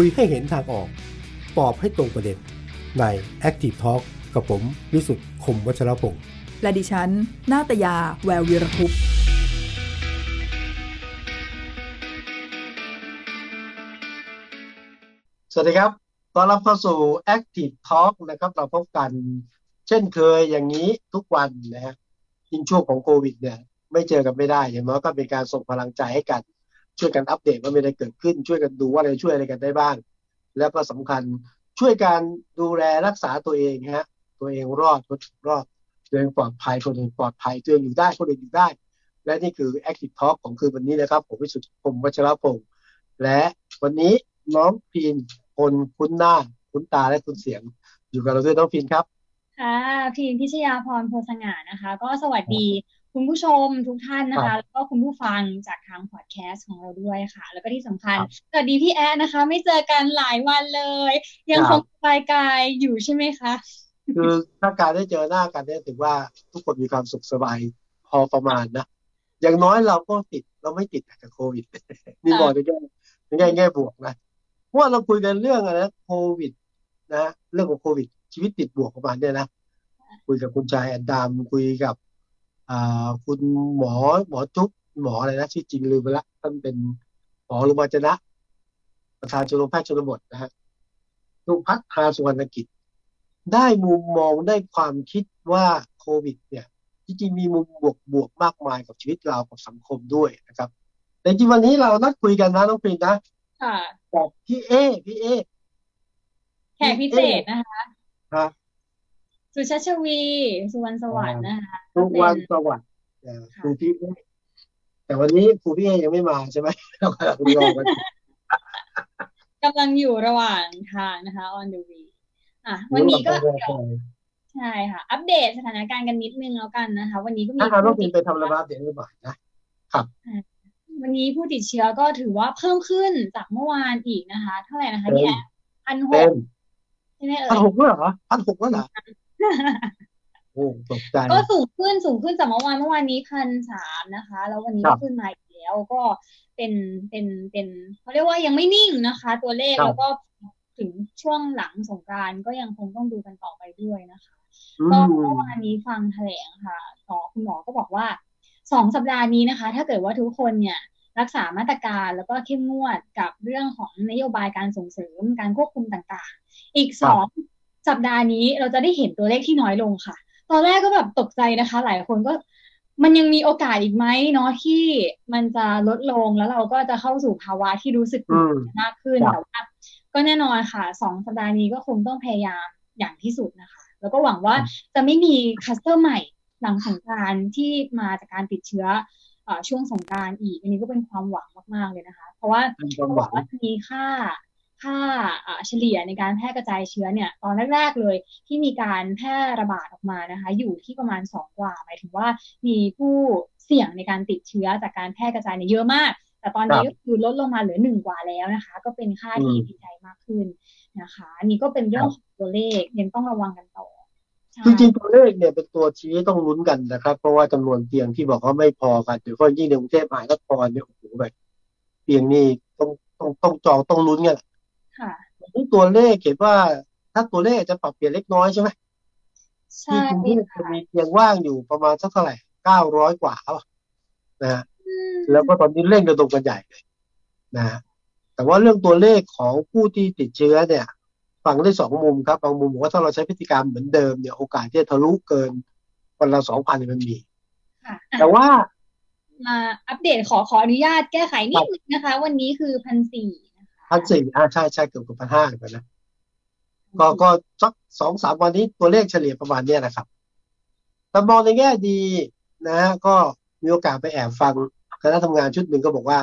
คุยให้เห็นทางออก ตอบให้ตรงประเด็น ใน Active Talk กับผมวิสุทธ์คมวัชรพงศ์และดิฉัน นาตยา แวววีรคุปต์สวัสดีครับตอนรับเข้าสู่ Active Talk นะครับ เราพบกัน เช่นเคยอย่างนี้ทุกวันนะฮะยิ่งช่วงของโควิดเนี่ย ไม่เจอกันไม่ได้อย่างน้อยก็เป็นการส่งพลังใจให้กัน ช่วยกันอัปเดตว่ามีอะไรเกิดขึ้น ช่วยกันดูว่าอะไรช่วยอะไรกันได้บ้าง แล้วก็สำคัญช่วยกันดูแลรักษาตัวเองฮะตัวเองรอดคนอื่นรอดตัวเองปลอดภัยคนอื่นปลอดภัยตัวเองอยู่ได้คนอื่นอยู่ได้ และนี่คือ Active Talk ของคืนวันนี้นะครับ ผมวิสุทธิ์ผมวัชรพงศ์และวันนี้น้องพีนคนคุ้นหน้า คุ้นตาและคุ้นเสียง อยู่กับเราด้วยน้องพีนครับค่ะพีนพิชยาพรโพสง่านะคะ ก็สวัสดี คุณผู้ชมทุกท่านนะครัคะบแล้วก็คุณผู้ฟังจากทางพอดแคสต์ของเราด้วยค่ะ แล้วก็ที่สำคัญครับสวัสดีพี่แอดนะคะ ไม่เจอกันหลายวันเลย ยังคครับงสบายกายอยู่ใช่ไหมคะ คือถ้าการได้เจอหน้ากันเนี่ยถือว่าทุกคนมีความสุขสบายพอประมาณนะอย่างน้อยเราก็ติดเราไม่ติดจากโควิดนี่บอกในแง่ในแง่แง่บวกนะเพราะว่าเราคุยกันเรื่องอะไรนะโควิด นะเรื่องของโควิด ชีวิตติดบวกประมาณเนี้ยนะคุยกับคุณชายแอนดามคุยกับอ่า คุณหมอหมอจุ๊บหมออะไรนะชื่อจริงลืมไปละท่านเป็นหมอโรงพยาบาลจนะ ประธานชมรมแพทย์ชนบทนะฮะลุงพัฒนาสุวรรณกิจ ได้มุมมองได้ความคิดว่าโควิด เนี่ยจริงๆมีมุมบวกบวกมากมายกับชีวิตเรากับสังคมด้วยนะครับ แต่จริงๆวันนี้เรานัดคุยกันนะน้องปรีนนะค่ะกับพี่เอพี่เอแขกพิเศษนะคะฮะ สุชาชวี สุวรรณสวัสดิ์นะคะทุกก็วันเป็นสวัสดิ์เอ่อค่ะครูพี่เอแต่วันนี้ครูพี่เอยังไม่มาใช่ไหมเรากำลังรอกันอยู่กำลังอยู่ระหว่างทางนะคะ on the way อะ วันนี้ก็ระหว่างเดี๋ยวทางใช่ค่ะ อัปเดตสถานการณ์กันนิดนึงแล้วกันนะคะ วันนี้ก็มีถ้าเราต้องผู้ปีตินดไปทำระบาดเดี๋ยวไม่บ่ายนะวันนี้ผู้ติดเชื้อก็ถือว่าเพิ่มขึ้นจากเมื่อวานอีกนะคะ เท่าไหร่นะคะเต็พี่มแอพันหเต็กมใช่ไหมเอ่พันยหกแล้วเหรอพันหกแล้วเหรอโอ้ต กใจก็สูงขึ้นสูงขึ้นจากเมื่อวานเมื่อวานนี้พันสามนะคะ แล้ววันนี้ครัก็บขึ้นมาอีกแล้วก็เป็นเป็นเป็นเขาเรียกว่ายังไม่นิ่งนะคะ ตัวเลขครับแล้วก็ถึงช่วงหลังสงกรานต์ก็ยังคงต้องดูกันต่อไปด้วยนะคะอืก็มเมื่อวานนี้ฟังแถลงค่ะหมอคุณหมอก็บอกว่าสองสัปดาห์นี้นะคะ ถ้าเกิดว่าทุกคนเนี่ยรักษามาตรการแล้วก็เข้มงวดกับเรื่องของนโยบายการส่งเสริมการควบคุมต่างๆ อีกสอง สัปดาห์นี้เราจะได้เห็นตัวเลขที่น้อยลงค่ะ ตอนแรกก็แบบตกใจนะคะ หลายคนก็มันยังมีโอกาสอีกไหมเนาะที่มันจะลดลงแล้วเราก็จะเข้าสู่ภาวะที่รู้สึกอืมมากขึ้นครับแต่ว่าก็แน่นอนค่ะสองสัปดาห์นี้ก็คงต้องพยายามอย่างที่สุดนะคะ แล้วก็หวังว่าจะไม่มีคลัสเตอร์ใหม่หลังสงกรานต์ที่มาจากการติดเชื้อเอ่อช่วงสงกรานต์อีก อันนี้ก็เป็นความหวังมาก ๆ เลยนะคะ เพราะว่าเป็นความเขาหบวัอกงว่าจะมีค่า ค่าเฉลี่ยในการแพร่กระจายเชื้อเนี่ยตอนแรก ๆ เลยที่มีการแพร่ระบาดออกมานะคะ อยู่ที่ประมาณสองกว่า หมายถึงว่ามีผู้เสี่ยงในการติดเชื้อจากการแพร่กระจายเนี่ยเยอะมาก แต่ตอนนี้ก็คือลดลงมาเหลือหนึ่งกว่าแล้วนะคะ ก็เป็นค่าที่ดีใจมากขึ้นนะคะอันนี้ก็เป็นเรื่องของตัวเลขยังต้องระวังกันต่อใช่จริงๆตัวเลขเนี่ยเป็นตัวชี้ต้องลุ้นกันนะครับ เพราะว่าจำนวนเตียงที่บอกว่าไม่พอกันโดยเฉพาะยิ่งในกรุงเทพมหานครเนี่ยโอ้โหแบบเตียงนี่ต้องต้องต้องจองต้องลุ้นกัน ค่ะนี่ตัวเลขเห็นว่า ถ้าตัวเลขจะปรับเปลี่ยนเล็กน้อยใช่ไหมใช่ที่กรุงเทพจะค่ะมีเตียงว่างอยู่ประมาณสักเท่าไหร่เก้าร้อยกว่าป่ะนะฮะอืมแล้วก็ตอนนี้เร่งระดมกันใหญ่เลยนะฮะแต่ว่าเรื่องตัวเลขของผู้ที่ติดเชื้อเนี่ยฟังได้สองมุมครับบางมุมบอกว่าถ้าเราใช้พฤติกรรมเหมือนเดิมเนี่ยโอกาสที่จะทะลุเกินวันละสองพันมันมีค่ะแต่ว่ามาอัปเดตขอขออนุญาตแก้ไขนิดนึงนะคะ วันนี้คือพันสี่นะคะ พันสี่อ่าใช่ใช่เกือบกับพันห้าไปนะก็ก็สักสองสามวันนี้ตัวเลขเฉลี่ยประมาณเนี้ยนะครับแต่มองในแง่ดีนะฮะก็มีโอกาสไปแอบฟังคณะทำงานชุดหนึ่งก็บอกว่า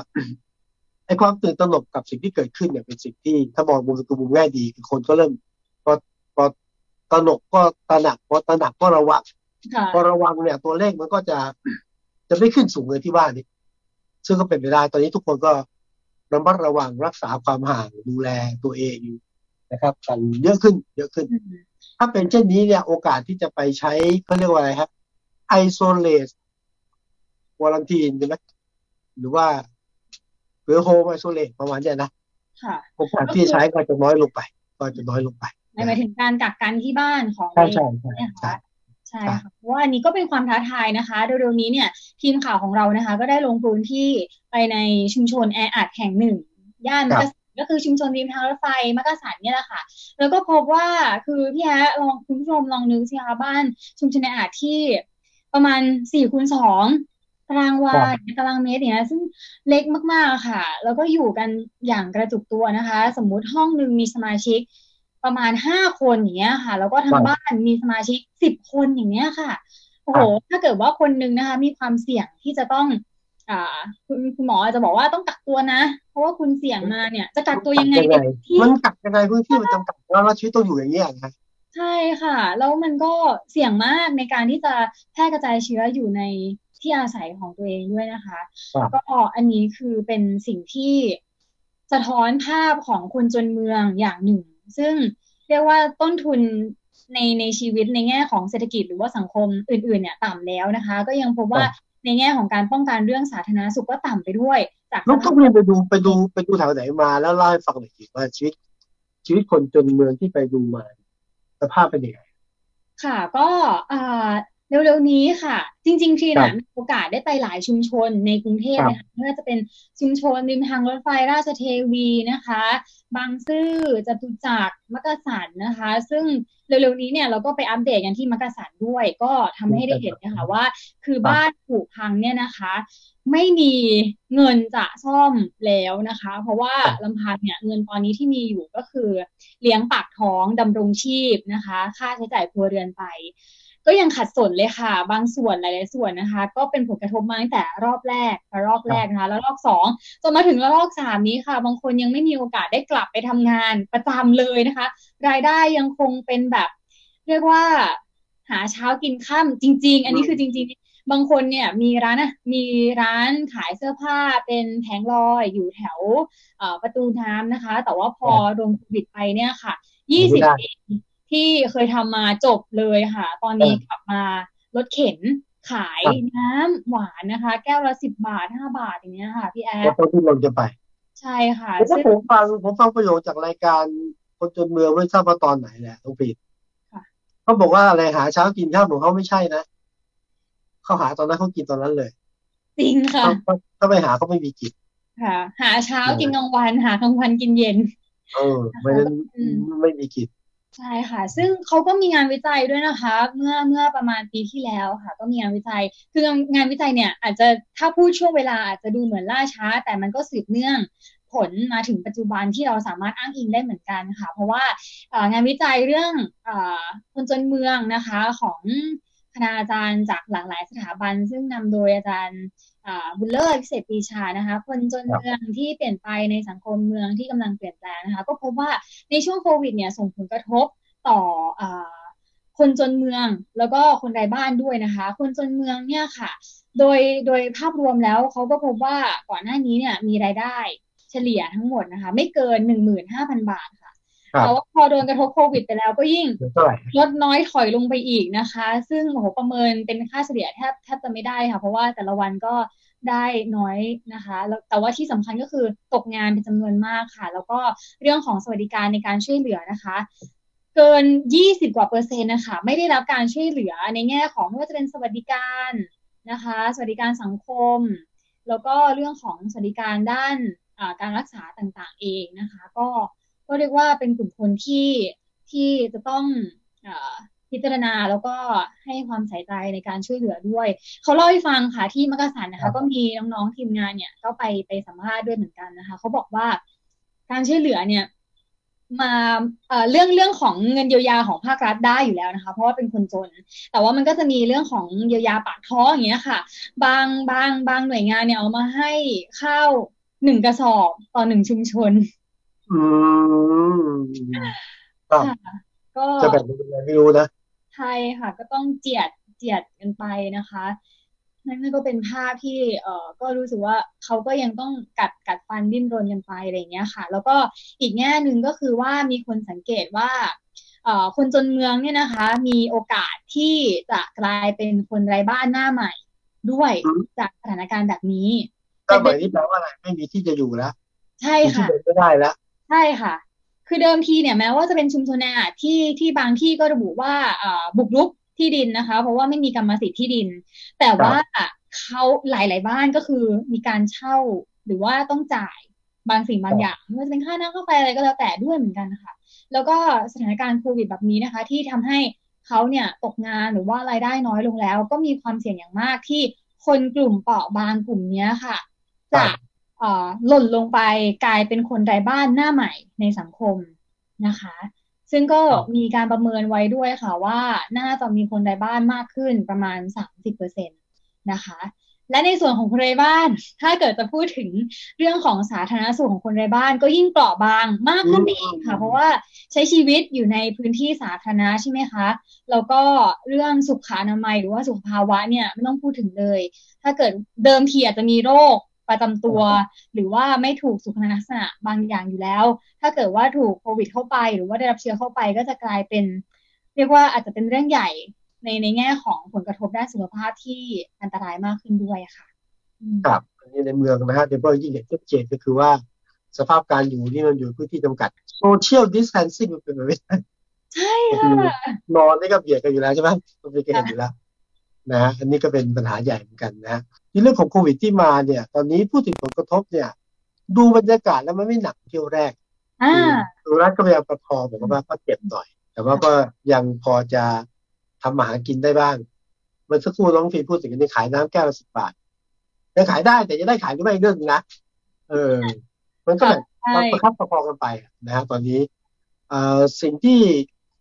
ไอ้ความตื่นตระหนกกับสิ่งที่เกิดขึ้นเนี่ยเป็นสิ่งที่ถ้ามองมุมคือมุมแง่ดีคือคนก็เริ่มพอพอตระหนกก็ตระหนักพอตระหนักก็ระวังค่ะพอระวังเนี่ย ตัวเลขมันก็จะจะไม่ขึ้นสูงเลยที่ว่านี้ซึ่งก็เป็นไปได้ตอนนี้ทุกคนก็ ระมัดระวังรักษาความห่างดูแลตัวเองนะครับกันเยอะขึ้น เยอะขึ้นอืมถ้าเป็นเช่นนี้เนี่ย โอกาสที่จะไปใช้เขาเรียกว่าอะไรครับ isolate วอลันทีนใช่ไหมหรือว่าหรือ home isolate ประมาณเนี้ยนะค่ะโอกาสที่ใช้ก็จะน้อยลงไป ก็จะน้อยลงไปหมายถึงการกักกันที่บ้านของใช่ในใช่ใช่เนี่ย ใช่ค่ะใช่ค่ะเพราะว่าอันนี้ก็เป็นความท้าทายนะคะเร็วๆนี้เนี่ย ทีมข่าวของเรานะคะ ก็ได้ลงพื้นที่ไปในชุมชนแออัดแห่งหนึ่ง ย่านมักกะสันก็คือชุมชนริมทางรถไฟมักกะสันเนี่ยแหละค่ะ แล้วก็พบว่าคือพี่แฮะลองคุณผู้ชมลองนึกสิคะบ้านชุมชนแออัดที่ประมาณสี่คูณสองตารางวาตารางเมตรอย่างเงี้ยซึ่งเล็กมากๆค่ะ แล้วก็อยู่กันอย่างกระจุกตัวนะคะ สมมุติห้องหนึ่งมีสมาชิก ประมาณห้าคนอย่างเงี้ยค่ะ แล้วก็ทางบ้านมีสมาชิกสิบคนอย่างเงี้ยค่ะโอ้โหถ้าเกิดว่าคนหนึ่งนะคะ มีความเสี่ยงที่จะต้อง อ่า คุณคุณหมอจะบอกว่าต้องกักตัวนะ เพราะว่าคุณเสี่ยงมาเนี่ย จะกักตัวยังไงในที่มันกักยังไงพื้นที่มันจำกัดแล้วเราชีวิตต้องอยู่อย่างนี้ยนะใช่ค่ะ แล้วมันก็เสี่ยงมากในการที่จะแพร่กระจายเชื้ออยู่ในที่อาศัยของตัวเองด้วยนะคะ ก็อันนี้คือเป็นสิ่งที่สะท้อนภาพของคนจนเมืองอย่างหนึ่ง ซึ่งเรียกว่าต้นทุนในในชีวิตในแง่ของเศรษฐกิจหรือว่าสังคมอื่นๆเนี่ยต่ำแล้วนะคะ ก็ยังพบว่าในแง่ของการป้องกันเรื่องสาธารณสุขก็ต่ำไปด้วย จากน้องต้องเรียนไปดูไปดูไปดูแถวไหนมาแล้วเล่าให้ฟังหน่อยสิว่าชีวิตชีวิตคนจนเมืองที่ไปดูมาสภาพเป็นยังไงค่ะก็อ่า เร็วๆนี้ค่ะ จริงๆทีนะมีโอกาสได้ไปหลายชุมชนในกรุงเทพนะคะไม่ว่าจะเป็นชุมชนริมทางรถไฟราชเทวีนะคะ บางซื่อจตุจักรมักกะสันนะคะ ซึ่งเร็วๆนี้เนี่ยเราก็ไปอัปเดตกันที่มักกะสันด้วย ก็ทำให้ได้เห็นนะคะว่า คือบ้านผุพังเนี่ยนะคะ ไม่มีเงินจะซ่อมแล้วนะคะ เพราะว่าลำพังเนี่ยเงินตอนนี้ที่มีอยู่ก็คือ เลี้ยงปากท้องดำรงชีพนะคะ ค่าใช้จ่ายครัวเรือนไป ก็ยังขัดสนเลยค่ะ บางส่วนหลายๆส่วนนะคะ ก็เป็นผลกระทบมาตั้งแต่รอบแรกรอบแรกนะคะแล้วรอบสองจนมาถึงรอบสามนี้ค่ะ บางคนยังไม่มีโอกาสได้กลับไปทำงานประจำเลยนะคะ รายได้ยังคงเป็นแบบ เรียกว่าหาเช้ากินค่ำจริง ๆ อันนี้คือจริง ๆบางคนเนี่ยมีร้านนะมีร้านขายเสื้อผ้าเป็นแผงลอยอยู่แถวประตูน้ำนะคะ แต่ว่าพอโดนโควิดไปเนี่ยค่ะยี่สิบปี ที่เคยทำมาจบเลยค่ะ ตอนนี้กลับมารถเข็นขายน้ำหวานนะคะ แก้วละสิบบาทห้าบาทอย่างเงี้ยค่ะ พี่แอดตอนที่เราจะไป ใช่ค่ะผมผมฟังผมฟังประโยชน์จากรายการคนจนเมืองไม่ทราบว่าตอนไหนแหละต้องปิดเขาบอกว่าอะไรหาเช้ากินข้าวของเขาไม่ใช่นะเขาหาตอนนั้นเขากินตอนนั้นเลย จริงค่ะถ้าไปหาเขาไม่มีกินค่ะ หาเช้ากินกลางวันหากลางวันกินเย็น เออไม่นั้นไม่มีกิน ใช่ค่ะ ซึ่งเขาก็มีงานวิจัยด้วยนะคะ เมื่อเมื่อประมาณปีที่แล้วค่ะ ก็มีงานวิจัย คืองานวิจัยเนี่ย อาจจะถ้าพูดช่วงเวลาอาจจะดูเหมือนล่าช้า แต่มันก็สืบเนื่องผลมาถึงปัจจุบันที่เราสามารถอ้างอิงได้เหมือนกันค่ะ เพราะว่างานวิจัยเรื่องคนจนเมืองนะคะของคณาจารย์จากหลากหลายสถาบัน ซึ่งนำโดยอาจารย์ บุลเลอร์พิเศษปีชานะคะ คนจนเมืองที่เปลี่ยนไปในสังคมเมืองที่กำลังเปลี่ยนแปลงนะคะ ก็พบว่าในช่วงโควิดเนี่ยส่งผลกระทบต่ออคนจนเมืองแล้วก็คนไร้บ้านด้วยนะคะ คนจนเมืองเนี่ยค่ะ โดยโดยภาพรวมแล้วเขาก็พบว่าก่อนหน้านี้เนี่ยมีรายได้เฉลี่ยทั้งหมดนะคะ ไม่เกินหนึ่งหมื่นห้าพันบาทค่ะ แต่ว่าพอโดนกระทบโควิดไปแล้วก็ยิ่งลดน้อยถอยลงไปอีกนะคะ ซึ่งโอ้โหประเมินเป็นค่าเฉลี่ยแทบแทบจะไม่ได้ค่ะ เพราะว่าแต่ละวันก็ได้น้อยนะคะแล้วแต่ว่าที่สำคัญก็คือตกงานเป็นจำนวนมากค่ะ แล้วก็เรื่องของสวัสดิการในการช่วยเหลือนะคะ เกิน 20 กว่าเปอร์เซ็นต์นะคะ ไม่ได้รับการช่วยเหลือในแง่ของไม่ว่าจะเป็นสวัสดิการนะคะ สวัสดิการสังคม แล้วก็เรื่องของสวัสดิการด้านการรักษาต่างๆเองนะคะ ก็ ก็เรียกว่าเป็นกลุ่มคนที่ที่จะต้องอพิจารณาแล้วก็ให้ความใส่ใจในการช่วยเหลือด้วย เขาเล่าให้ฟังค่ะที่มักกะสันนะคะ ก็มีน้องๆทีมงานเนี่ย ก็ไปไปสัมภาษณ์ด้วยเหมือนกันนะคะ เขาบอกว่าการช่วยเหลือเนี่ยมาเอ่อเรื่องเรื่องของเงินเยียวยาของภาครัฐได้อยู่แล้วนะคะ เพราะว่าเป็นคนจน แต่ว่ามันก็จะมีเรื่องของเยียวยาปากท้องอย่างเงี้ยค่ะ บางบางบางหน่วยงานเนี่ยเอามาให้ข้าวหนึ่งกระสอบต่อหนึ่งชุมชน อืมก็ก็จะแบ่งเป็นยังไงไม่รู้นะใช่ค่ะ ก็ต้องเจียดเจียดกันไปนะคะนั่นก็เป็นภาพที่เอ่อก็รู้สึกว่าเขาก็ยังต้องกัดกัดฟันดิ้นรนกันไปอะไรเงี้ยค่ะ แล้วก็อีกแง่หนึ่งก็คือว่ามีคนสังเกตว่าเอ่อคนจนเมืองเนี่ยนะคะ มีโอกาสที่จะกลายเป็นคนไร้บ้านหน้าใหม่ด้วยจากสถานการณ์แบบนี้ก็หมายนี้แปลว่าอะไรไม่มีที่จะอยู่แล้วใช่ค่ะที่เดินไม่ได้แล้ว ช่ค่ะ คือเดิมทีเนี่ยแม้ว่าจะเป็นชุมชนแออัดที่ที่บางที่ก็ระบุว่าอ่าบุกรุกที่ดินนะคะ เพราะว่าไม่มีกรรมสิทธิ์ที่ดิน แต่ว่าเขาหลาย ๆ บ้านก็คือมีการเช่าหรือว่าต้องจ่ายบางสิ่งบางอย่างไม่ว่าจะเป็นค่าน้ำค่าไฟอะไรก็แล้วแต่ด้วยเหมือนกันค่ะแล้วก็สถานการณ์โควิดแบบนี้นะคะ ที่ทำให้เขาเนี่ยตกงานหรือว่ารายได้น้อยลงแล้ว ก็มีความเสี่ยงอย่างมากที่คนกลุ่มเปราะบางกลุ่มเนี้ยค่ะ จะเอ่อ หล่นลงไปกลายเป็นคนไร้บ้านหน้าใหม่ในสังคมนะคะ ซึ่งก็มีการประเมินไว้ด้วยค่ะว่าน่าจะมีคนไร้บ้านมากขึ้นประมาณ 30%นะคะ และในส่วนของคนไร้บ้าน ถ้าเกิดจะพูดถึงเรื่องของสาธารณสุขของคนไร้บ้าน ก็ยิ่งเปราะบางมากขึ้นไปอีกค่ะ เพราะว่าใช้ชีวิตอยู่ในพื้นที่สาธารณะใช่ไหมคะแล้วก็เรื่องสุขอนามัยหรือว่าสุขภาวะเนี่ยไม่ต้องพูดถึงเลย ถ้าเกิดเดิมทีอาจจะมีโรค ประจำตัว หรือว่าไม่ถูกสุขลักษณะบางอย่างอยู่แล้ว ถ้าเกิดว่าถูกโควิดเข้าไป หรือว่าได้รับเชื้อเข้าไปก็จะกลายเป็น เรียกว่าอาจจะเป็นเรื่องใหญ่ในในแง่ของผลกระทบด้านสุขภาพที่อันตรายมากขึ้นด้วยค่ะครับอันนี้ในเมืองนะฮะโดยเฉพาะยิ่งเห็นชัดเจนก็คือว่าสภาพการอยู่นี่มันอยู่พื้นที่จำกัดโซเชียลดิส a ทนซิ่งมันเป็นไปไม่ได้ใช่ค่ะนอนนี่ก็เบียดกันอยู่แล้วใช่ไหมมันเป็นกันอยู่แล้ว นะฮะอันนี้ก็เป็นปัญหาใหญ่เหมือนกันนะที่เรื่องของโควิดที่มาเนี่ย ตอนนี้พูดถึงผลกระทบเนี่ย ดูบรรยากาศแล้วมันไม่หนักเที่ยวแรกอ่าดูรัฐก็พยายามประคองบอกว่าก็เจ็บหน่อย แต่ว่าก็ยังพอจะทำมาหากินได้บ้างเมื่อสักครู่น้องฟีพูดถึงกันนี่ขายน้ำแก้วละสิบบาทยังขายได้แต่จะได้ขายหรือไม่เรื่องนึงนะเออ มันก็แบบใช่ประคับประคองกันไปนะฮะตอนนี้เอ่อสิ่งที่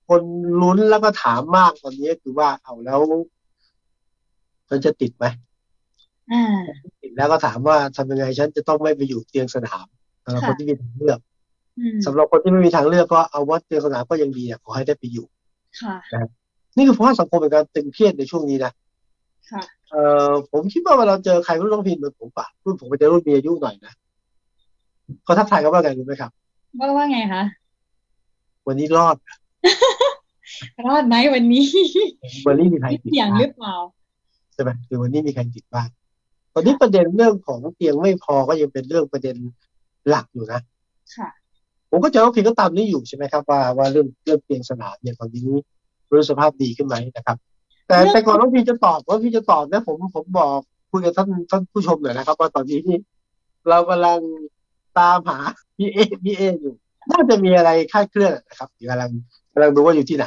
คนลุ้นแล้วก็ถามมากตอนนี้คือว่าเอาแล้ว ฉันจะติดไหมอ่าติดแล้วก็ถามว่าทำยังไงฉันจะต้องไม่ไปอยู่เตียงสนามสำหรับค่ะคนที่มีทางเลือกอืมสำหรับคนที่ไม่มีทางเลือกก็เอาว่าเตียงสนามก็ยังดีอะขอให้ได้ไปอยู่ค่ะนี่คือเพราะว่าสังคมเป็นการตึงเครียดในช่วงนี้นะค่ะเอ่อผมคิดว่าเวลาเราเจอใครรุ่นน้องพิมพ์เหมือนผมป่ะรุ่นผมเป็นรุ่นมีอายุหน่อยนะเขาทักทายกันว่าไงรู้ไหมครับว่าว่าไงคะวันนี้รอด รอดไหมวันนี้วันนี้มีใครติดเสี่ยงบ้างหรือเปล่าใช่ไหมคือวันนี้มีใครติดบ้างตอนนี้ประเด็นเรื่องของเตียงไม่พอก็ยังเป็นเรื่องประเด็นหลักอยู่นะค่ะ ผมก็เจอว่าพิมพ์ก็ตามนี้อยู่ใช่ไหมครับว่าว่าเรื่องเรื่องเตียงสนามเนี่ยตอนนี้รู้สภาพดีขึ้นไหมนะครับ แต่เรื่องแต่ก่อนว่าพี่จะตอบว่าพี่จะตอบนะผมผมบอกคุยกับท่านท่านผู้ชมหน่อยนะครับ ว่าตอนนี้นี่เรากำลังตามหาพี่เอพี่เออยู่น่าจะมีอะไรคลาดเคลื่อนนะครับเดี๋ยวกำลังกำลังดูว่าอยู่ที่ไหน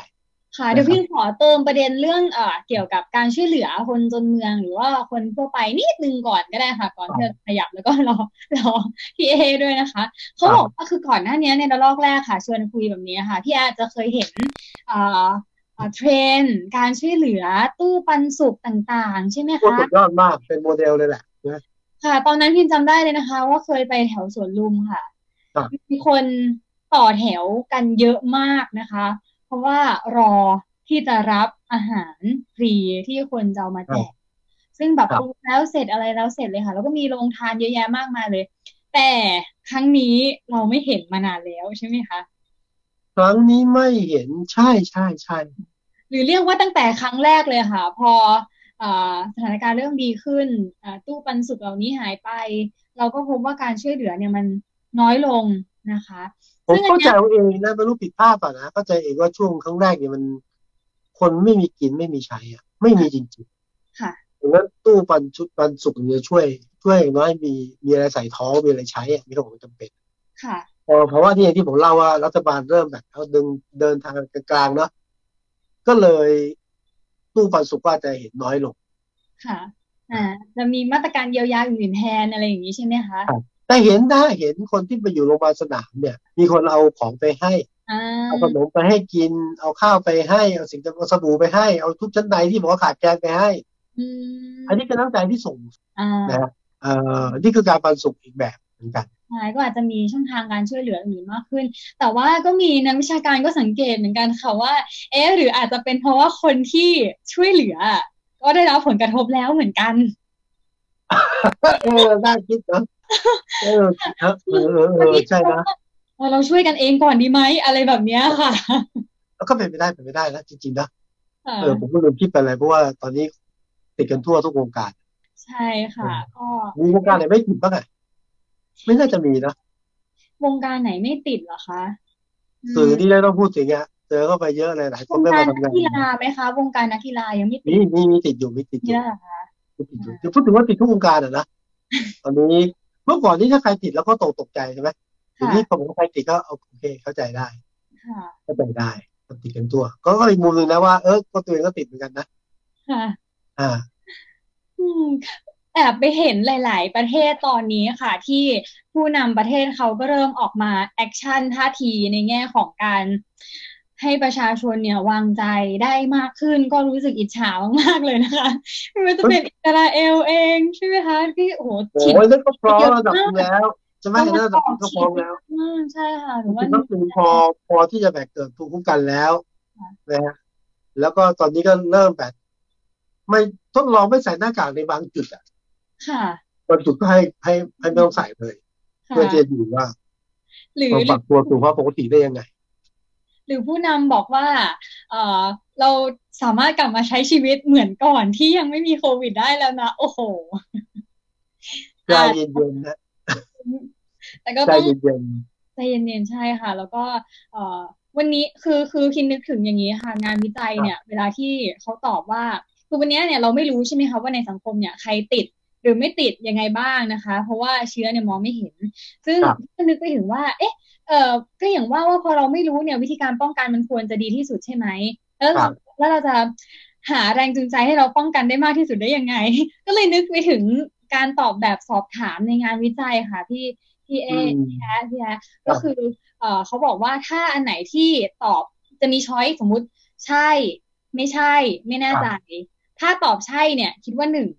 ค่ะเดี๋ยวพี่ขอเติมประเด็นเรื่องเอ่อเกี่ยวกับการช่วยเหลือคนจนเมืองหรือว่าคนทั่วไปนิดนึงก่อนก็ได้ค่ะ ก่อนที่จะขยับแล้วก็รอรอพี่เอด้วยนะคะเขาบอกว่าคือก่อนหน้านี้ในระลอกแรกค่ะ ชวนคุยแบบนี้ค่ะพี่อาจจะเคยเห็นเอ่อเอ่อเทรนด์การช่วยเหลือตู้ปันสุกต่างๆ ใช่ไหมโอ้คะสุดยอดมากเป็นโมเดลเลยแหละนะค่ะ ตอนนั้นพิมจำได้เลยนะคะ ว่าเคยไปแถวสวนลุมค่ะครับมีคนต่อแถวกันเยอะมากนะคะเพ ราะว่ารอที่จะรับอาหารฟรีที่คนจะเอามาแจกซึ่งแบบครับปรุงแล้วเสร็จอะไรแล้วเสร็จเลยค่ะ แล้วก็มีโรงทานเยอะแยะมากมายเลย แต่ครั้งนี้เราไม่เห็นมานานแล้วใช่ไหมคะครั้งนี้ไม่เห็นใช่ใช่ใช่หรือเรียกว่าตั้งแต่ครั้งแรกเลยค่ะ พออาสถานการณ์เริ่มดีขึ้นอ่าตู้ปันสุกเหล่านี้หายไป เราก็พบว่าการช่วยเหลือเนี่ยมันน้อยลงนะคะ ผมซึ่งอันเข้าใจเนี้ยเอาเองนะไม่รู้ผิดพลาดป่ะนะเข้าใจเองว่าช่วงครั้งแรกเนี่ยมัน คนไม่มีกินไม่มีใช้อะ ไม่มีจริงค่ะๆดังนั้นตู้ปันชุดปันสุกเนี่ยช่วย ช่วยอย่างน้อยมีมีอะไรใส่ท้องมีอะไรใช้อะมีของจำเป็น ค่ะพอเพราะว่าที่อย่างที่ผมเล่าว่ารัฐบาลเริ่มแบบเอาดึงเดินทางกลางๆเนาะก็เลยตู้ปันสุกก็อาจจะเห็นน้อยลง ค่ะ อ่าจะมีมาตรการเยียวยาอื่นแทนอะไรอย่างนี้ใช่ไหมคะครับ แต่เห็นนะเห็นคนที่ไปอยู่โรงพยาบาลสนามเนี่ย มีคนเอาของไปให้อ่าเอาขนมไปให้กิน เอาข้าวไปให้ เอาสิ่งเอาสบู่ไปให้ เอาทุกชั้นในที่บอกว่าขาดแคลนไปให้อืมอันนี้คือน้ำใจที่ส่งอ่านะฮะเอ่อนี่คือการปันสุขอีกแบบเหมือนกันใช่ก็อาจจะมีช่องทางการช่วยเหลืออื่นมากขึ้น แต่ว่าก็มีนักวิชาการก็สังเกตเหมือนกันค่ะว่า เอ๊ะหรืออาจจะเป็นเพราะว่าคนที่ช่วยเหลือ ก็ได้รับผลกระทบแล้วเหมือนกัน เออน่าคิดนะเออครับเออเออเออใช่นะเออเราช่วยกันเองก่อนดีไหมอะไรแบบเนี้ยค่ะแล้วก็เป็นไปได้เป็นไปได้นะจริงๆนะค่ะเออผมก็ลืมคิดไปเลยเพราะว่าตอนนี้ติดกันทั่วทุกวงการ ใช่ค่ะ ก็มีวงการไหนไม่ติดบ้างอะไม่น่าจะมีนะววงการไหนไม่ติดเหรอคะสื่อที่ได้ต้องพูดถึงอะเจอเข้าไปเยอะเลยหลายควนงไม่การมานักทำงานกีฬาไหมคะ วงการนักกีฬายังไม่ติมีดมีมีติดอยู่มีติดอเยยู่อะเหรอคะ มีติดอยู่จะพูดถึงว่าติดทุกวงการอะนะตอนนี้เมื่อก่อนนี้ถ้าใครติดแล้วก็ตกตกใจใช่ไหมทีค่ะนี้พอผมใครติดก็โอเคเข้าใจได้ค่ะเข้าใจได้ก็ติดกันตัว ก็ก็อีกมุมหนึ่งนะว่าเออก็ตัวเองก็ติดเหมือนกันนะค่ะอ่าอืมแอบไปเห็นหลาย ๆ ประเทศตอนนี้ค่ะ ที่ผู้นำประเทศเขาก็เริ่มออกมา action ท่าทีในแง่ของการ ให้ประชาชนเนี่ยวางใจได้มากขึ้น ก็รู้สึกอิจฉามากๆเลยนะคะไม่ว่าจะเป็นอิสราเอลเองใช่ไหมคะที่โอ้โหโอ้ฉีดยนั่นก็พร้อมระดับหนึงแล้วใช่ไหมนั่นระดับหนึงก็พร้อมแล้วอืมใช่ค่ะหรือว่าจริงๆก็คือพอพอที่จะแบกเกิดภูมิคุ้มกันแล้วค่ะนะฮะแล้วก็ตอนนี้ก็เริ่มแบบไม่ทดลองไม่ใส่หน้ากากในบางจุดอะค่ะบางจุดก็ให้ให้ให้ไม่ต้องใส่เลยค่ะเพื่อจะดูว่าหรือเราปรับตัวสู่ภาวะปกติได้ยังไง หรือผู้นำบอกว่าเออเราสามารถกลับมาใช้ชีวิตเหมือนก่อนที่ยังไม่มีโควิดได้แล้วนะ โอ้โหใจเย็นๆนะแต่ก็ใจต้องเย็นใจเย็นๆใช่ค่ะ แล้วก็เอ่อวันนี้คือคือคิดนึกถึงอย่างนี้ค่ะ งานวิจัยเนี่ย เวลาที่เขาตอบว่าคือวันนี้เนี่ยเราไม่รู้ใช่ไหมคะว่าในสังคมเนี่ยใครติดหรือไม่ติดยังไงบ้างนะคะ เพราะว่าเชื้อเนี่ยมองไม่เห็น ซึ่งก็นึกไปถึงว่า เอ๊ะ เออก็อย่างว่าว่าพอเราไม่รู้เนี่ยวิธีการป้องกันมันควรจะดีที่สุดใช่ไหมแล้วเราแล้วเราจะหาแรงจูงใจให้เราป้องกันได้มากที่สุดได้ยังไง ก็เลยนึกไปถึงการตอบแบบสอบถามในงานวิจัยค่ะพี่พี่เอพี่แอพี่แอก็คือเออเขาบอกว่าถ้าอันไหนที่ตอบจะมีช้อยสมมุติใช่ ไม่ใช่ ไม่แน่ใจ ถ้าตอบใช่เนี่ย คิดว่าหนึ่ง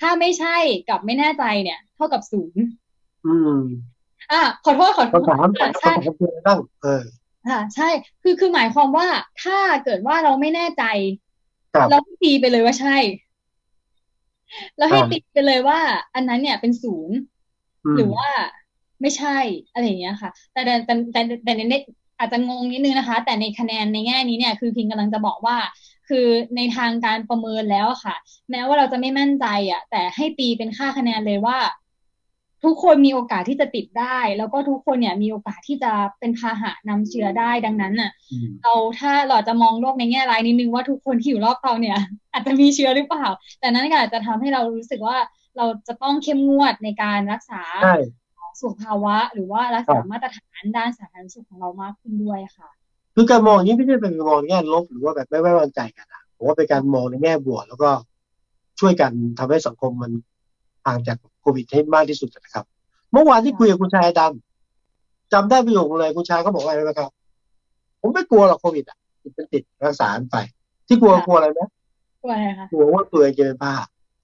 ถ้าไม่ใช่กับไม่แน่ใจเนี่ย เท่ากับศูนย์ๆ อืมอะขอโทษขอโทษคำถามอะคำใช่ถามคืออะไรบ้างเอออะใช่ คือคือหมายความว่าถ้าเกิดว่าเราไม่แน่ใจครับเราให้ตีไปเลยว่าใช่ แล้วให้อ่าตีไปเลยว่า อันนั้นเนี่ยเป็นศูนย์อืมหรือว่าไม่ใช่อะไรอย่างเงี้ยค่ะแต่แต่แต่แต่แต่ในอาจจะงงนิดนึงนะคะ แต่ในคะแนนในแง่นี้เนี่ย คือพิงกำลังจะบอกว่า คือในทางการประเมินแล้วอะค่ะ แม้ว่าเราจะไม่มั่นใจอะ แต่ให้ตีเป็นค่าคะแนนเลยว่า ทุกคนมีโอกาสที่จะติดได้ แล้วก็ทุกคนเนี่ยมีโอกาสที่จะเป็นพาหะนำเชื้อได้ดังนั้นน่ะอืมเราถ้าเราจะมองโลกในแง่ร้ายนิดนึงว่าทุกคนที่อยู่รอบเราเนี่ย อาจจะมีเชื้อหรือเปล่า แต่นั้นก็อาจจะทำให้เรารู้สึกว่าเราจะต้องเข้มงวดในการรักษาใช่สุขภาวะ หรือว่ารักษามาตรฐานด้านสาธารณสุขของเรามากขึ้นด้วยค่ะ คือการมองอย่างนี้ไม่ใช่เป็นมองในแง่ลบหรือว่าแบบไม่ไว้วางใจกันนะผมว่าเป็นการมองในแง่บวกแล้วก็ช่วยกันทำให้สังคมมัน ห่างจากโควิดให้มากที่สุดนะครับ เมื่อวานที่คุยกับคุณชายดำจำได้ประโยคเลยคุณชายก็บอกว่าอะไรนะครับ ผมไม่กลัวหรอกโควิดอะติดเป็นติดรักษาไป ที่กลัวค่ะกลัวอะไรนะกลัวอะไรคะกลัวว่าตัวเองจะเป็นบ้า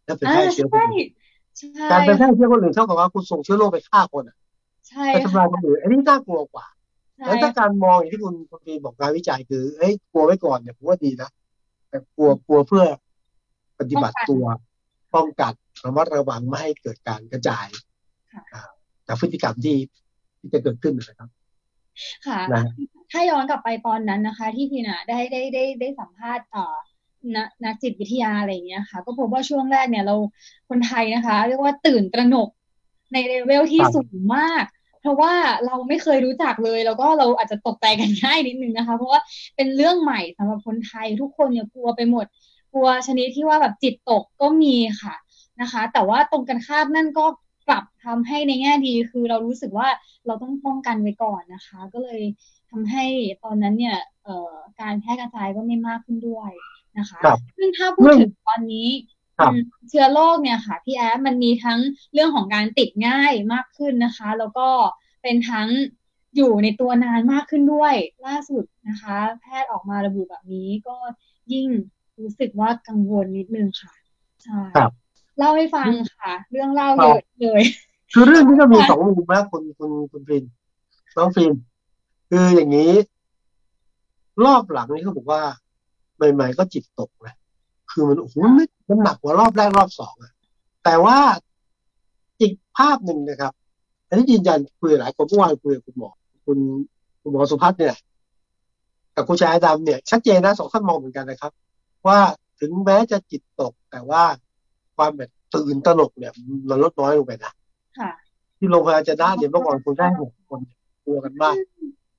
แล้วเป็นอ่าแพร่เชื้อคนใช่อื่นใช่การเป็นแพร่เชื้อคนอื่นเท่ากับว่าคุณส่งเชื้อโรคไปฆ่าคนอะใช่ไปทำลาค่ะยคนอื่นอันนี้น่ากลัวกว่าใช่แล้วถ้าการมองอย่างที่คุณคุณปีบอกงานวิจัยคือเอ้ยกลัวไว้ก่อนเนี่ยผมว่าดีนะแต่กลัวกลัวเพื่อปฏิบัติตัวป้องกัน ระมัดระวังไม่ให้เกิดการกระจายค่ะอ่าจากพฤติกรรมที่ที่จะเกิดขึ้นนะครับ ค่ะนะถ้าย้อนกลับไปตอนนั้นนะคะ ที่พี่น่ะได้ได้ได้ได้สัมภาษณ์เอ่อนักนักจิตวิทยาอะไรอย่างเงี้ยค่ะ ก็พบว่าช่วงแรกเนี่ยเราคนไทยนะคะ เรียกว่าตื่นตระหนกในเลเวลที่ครับสูงมาก เพราะว่าเราไม่เคยรู้จักเลย แล้วก็เราอาจจะตกใจกันง่ายนิดนึงนะคะ เพราะว่าเป็นเรื่องใหม่สำหรับคนไทยทุกคนเนี่ยกลัวไปหมด กลัวชนิดที่ว่าแบบจิตตกก็มีค่ะ นะคะ แต่ว่าตรงกันข้ามนั่นก็กลับทำให้ในแง่ดีคือเรารู้สึกว่าเราต้องป้องกันไว้ก่อนนะคะ ก็เลยทำให้ตอนนั้นเนี่ยเอ่อการแพร่กระจายก็ไม่มากขึ้นด้วยนะคะครับซึ่งถ้าพูดถึงตอนนี้ครับอืมเชื้อโรคเนี่ยค่ะพี่แอฟมันมีทั้งเรื่องของการติดง่ายมากขึ้นนะคะ แล้วก็เป็นทั้งอยู่ในตัวนานมากขึ้นด้วย ล่าสุดนะคะ แพทย์ออกมาระบุแบบนี้ก็ยิ่งรู้สึกว่ากังวลนิดนึงค่ะใช่ครับ เล่าให้ฟังค่ะ เรื่องเล่าเยอะเลย คือเรื่องนี้ก็มีสองมุมนะคุณคุณคุณฟินน้องฟินคืออย่างนี้ รอบหลังนี่เขาบอกว่า ใหม่ๆก็จิตตกนะคือมันโอ้โหมันมันหนักกว่ารอบแรกรอบสองอะแต่ว่าอีกภาพหนึ่งนะครับ อันนี้ยืนยันคุยกับหลายคนเมื่อวานคุยกับคุณหมอ คุณคุณหมอสุพัฒน์เนี่ยกับคุณชายดำเนี่ย ชัดเจนนะสองท่านมองเหมือนกันนะครับ ว่าถึงแม้จะจิตตก แต่ว่า ความแบบตื่นตระหนกเนี่ยมันลดน้อยลงไปนะค่ะที่โรงพยาบาลจะได้เนี่ยเมื่อก่อนคุณได้หกคนกลัวกันมาก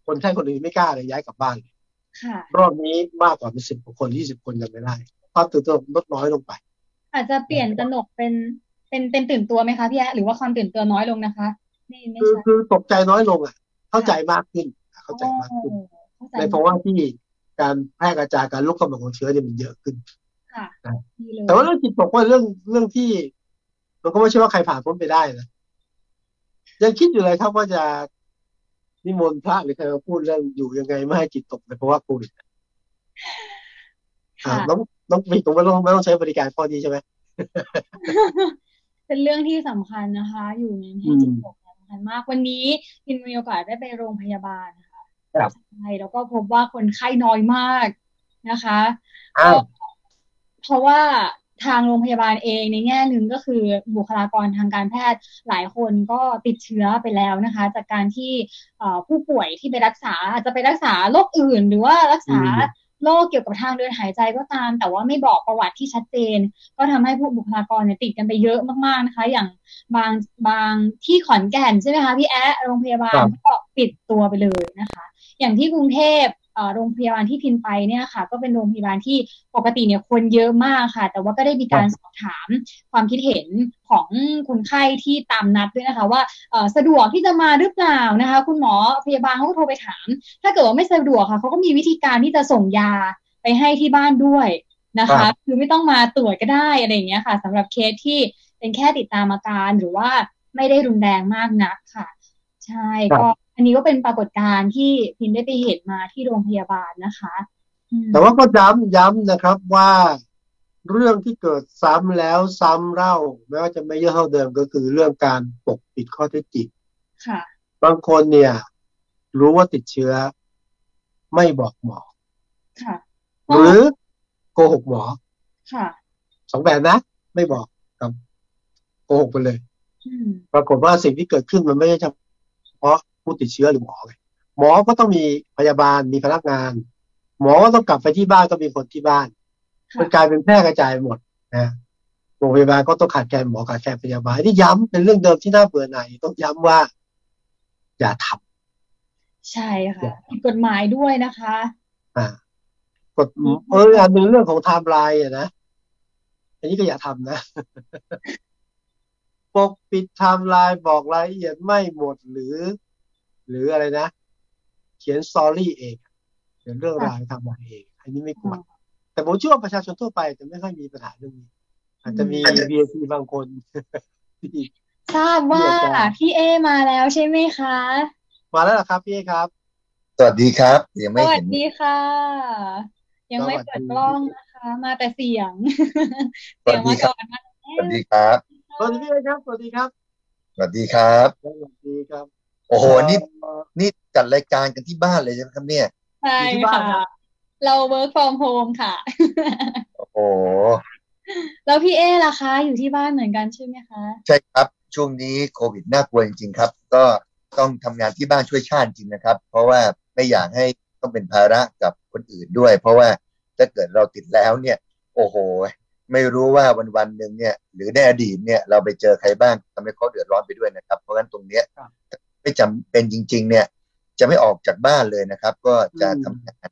คนไข้คนอื่นไม่กล้าเลยย้ายกลับบ้านเลยค่ะรอบนี้มากกว่าเป็นสิบกว่าคนยี่สิบคนกันไม่ได้ความตื่นตัวลดน้อยลงไป อาจจะเปลี่ยนตระหนกเป็นเป็นเป็นตื่นตัวไหมคะพี่แอ๊ะหรือว่าความตื่นตัวน้อยลงนะคะไม่ไม่คือใช่คือตกใจน้อยลงอะ เข้าใจมากขึ้น เข้าใจมากขึ้นโอ้เข้าใจในเพราะว่าที่การแพร่กระจายการลุกเข้ามาของเชื้อเนี่ยมันเยอะขึ้น ค่ะครับดีเลยแต่ว่าเรื่องจิตตกว่าเรื่องเรื่องที่มันก็ไม่ใช่ว่าใครผ่านพ้นไปได้นะยังคิดอยู่เลยครับว่าจะนิมนต์พระหรือใครมาพูดเรื่องอยู่ยังไงไม่ให้จิตตกเลยเพราะว่าโควิดอะค่ะน้องน้องปีตรงไม่ต้องไม่ต้องใช้บริการข้อนี้ใช่ไหมเป็นเรื่องที่สำคัญนะคะ อยู่ในให้จิตตกเนี่ยสำคัญมาก วันนี้พินมีโอกาสได้ไปโรงพยาบาลค่ะครับใช่แล้วก็พบว่าคนไข้น้อยมากนะคะอ้าว เพราะว่าทางโรงพยาบาลเองในแง่หนึ่งก็คือบุคลากรทางการแพทย์หลายคนก็ติดเชื้อไปแล้วนะคะ จากการที่เอ่อผู้ป่วยที่ไปรักษาอาจจะไปรักษาโรคอื่น หรือว่ารักษาอืมโรคเกี่ยวกับทางเดินหายใจก็ตาม แต่ว่าไม่บอกประวัติที่ชัดเจน ก็ทำให้ผู้บุคลากรเนี่ยติดกันไปเยอะมากๆนะคะ อย่างบางบางที่ขอนแก่นใช่ไหมคะพี่แอะโรงพยาบาลครับก็ปิดตัวไปเลยนะคะ อย่างที่กรุงเทพเอ่อ โรงพยาบาลที่พินไปเนี่ยค่ะ ก็เป็นโรงพยาบาลที่ปกติเนี่ยคนเยอะมากค่ะ แต่ว่าก็ได้มีการสอบถามความคิดเห็นของคนไข้ที่ตามนัดด้วยนะคะ ว่าเอ่อสะดวกที่จะมาหรือเปล่านะคะ คุณหมอพยาบาลเขาก็โทรไปถาม ถ้าเกิดว่าไม่สะดวกค่ะเขาก็มีวิธีการที่จะส่งยาไปให้ที่บ้านด้วยนะครัคะบคือไม่ต้องมาตรวจก็ได้อะไรอย่างเงี้ยค่ะสำหรับเคสที่เป็นแค่ติดตามอาการหรือว่าไม่ได้รุนแรงมากนักค่ะ ใช่ก็ อันนี้ก็เป็นปรากฏการณ์ที่พินได้ไปเห็นมาที่โรงพยาบาลนะคะอืมแต่ว่าก็ย้ำย้ำนะครับว่าเรื่องที่เกิดซ้ำแล้วซ้ำเล่าแม้ว่าจะไม่เยอะเท่าเดิมก็คือเรื่องการปกปิดข้อเท็จจริงค่ะบางคนเนี่ย รู้ว่าติดเชื้อ ไม่บอกหมอค่ะหรือโกหกหมอค่ะสองแบบนะ ไม่บอกครับโกหกไปเลยอืมปรากฏว่าสิ่งที่เกิดขึ้นมันไม่ใช่เฉพาะ ผู้ติดเชื้อหรือหมอไงหมอก็ต้องมีพยาบาลมีพนักงาน หมอก็ต้องกลับไปที่บ้านก็มีคนที่บ้านค่ะมันกลายเป็นแพร่กระจายหมดนะโรงพยาบาลก็ต้องขาดแคลนหมอขาดแคลนพยาบาลที่ย้ำเป็นเรื่องเดิมที่น่าเบื่อหน่ายต้องย้ำว่า อย่าทำใช่ค่ะผิดกฎหมายด้วยนะคะอ่ากฎเอออันหนึ่งเรื่องของไทม์ไลน์อะนะอันนี้ก็อย่าทำนะปกปิดไทม์ไลน์บอกรายละเอียดไม่หมดหรือ หรืออะไรนะ เขียน story เองเขียนเรื่องราวทำมาเอง อันนี้ไม่ควรแต่ผมเชื่อว่าประชาชนทั่วไปจะไม่ค่อยมีปัญหาเรื่องนี้ อาจจะมี VIP บางคนที่ทราบว่าเดี๋ยวจะพี่เอมาแล้วใช่ไหมคะ มาแล้วเหรอครับพี่เอครับ สวัสดีครับยังสไม่วัสเห็นดีค่ะ ยังไม่สวัสดีเปิดกล้องนะคะ มาแต่เสียงสวัเสียสงดีมาครับก่อนนะสวัสดีครับสวัสดีพี่เอครับ สวัสดีครับ สวัสดีครับ สวัสดีครับ โอ้โหนี่เอ่อนี่จัดรายการกันที่บ้านเลยใช่ไหมครับเนี่ยใช่อยู่ที่บ้านค่ะครับเรา work from home ค่ะ โอ้โหแล้วพี่เอล่ะคะ อยู่ที่บ้านเหมือนกันใช่ไหมคะ ใช่ครับช่วงนี้โควิดน่ากลัวจริงๆครับ ก็ต้องทำงานที่บ้านช่วยชาติจริงนะครับ เพราะว่าไม่อยากให้ต้องเป็นภาระกับคนอื่นด้วย เพราะว่าถ้าเกิดเราติดแล้วเนี่ย โอ้โห ไม่รู้ว่าวันวันๆหนึ่งเนี่ย หรือในอดีตเนี่ยเราไปเจอใครบ้างทำให้เขาเดือดร้อนไปด้วยนะครับ เพราะฉะนั้นตรงเนี้ยครับ ไม่จำเป็นจริง ๆ เนี่ย จะไม่ออกจากบ้านเลยนะครับ ก็จะอืมทำงาน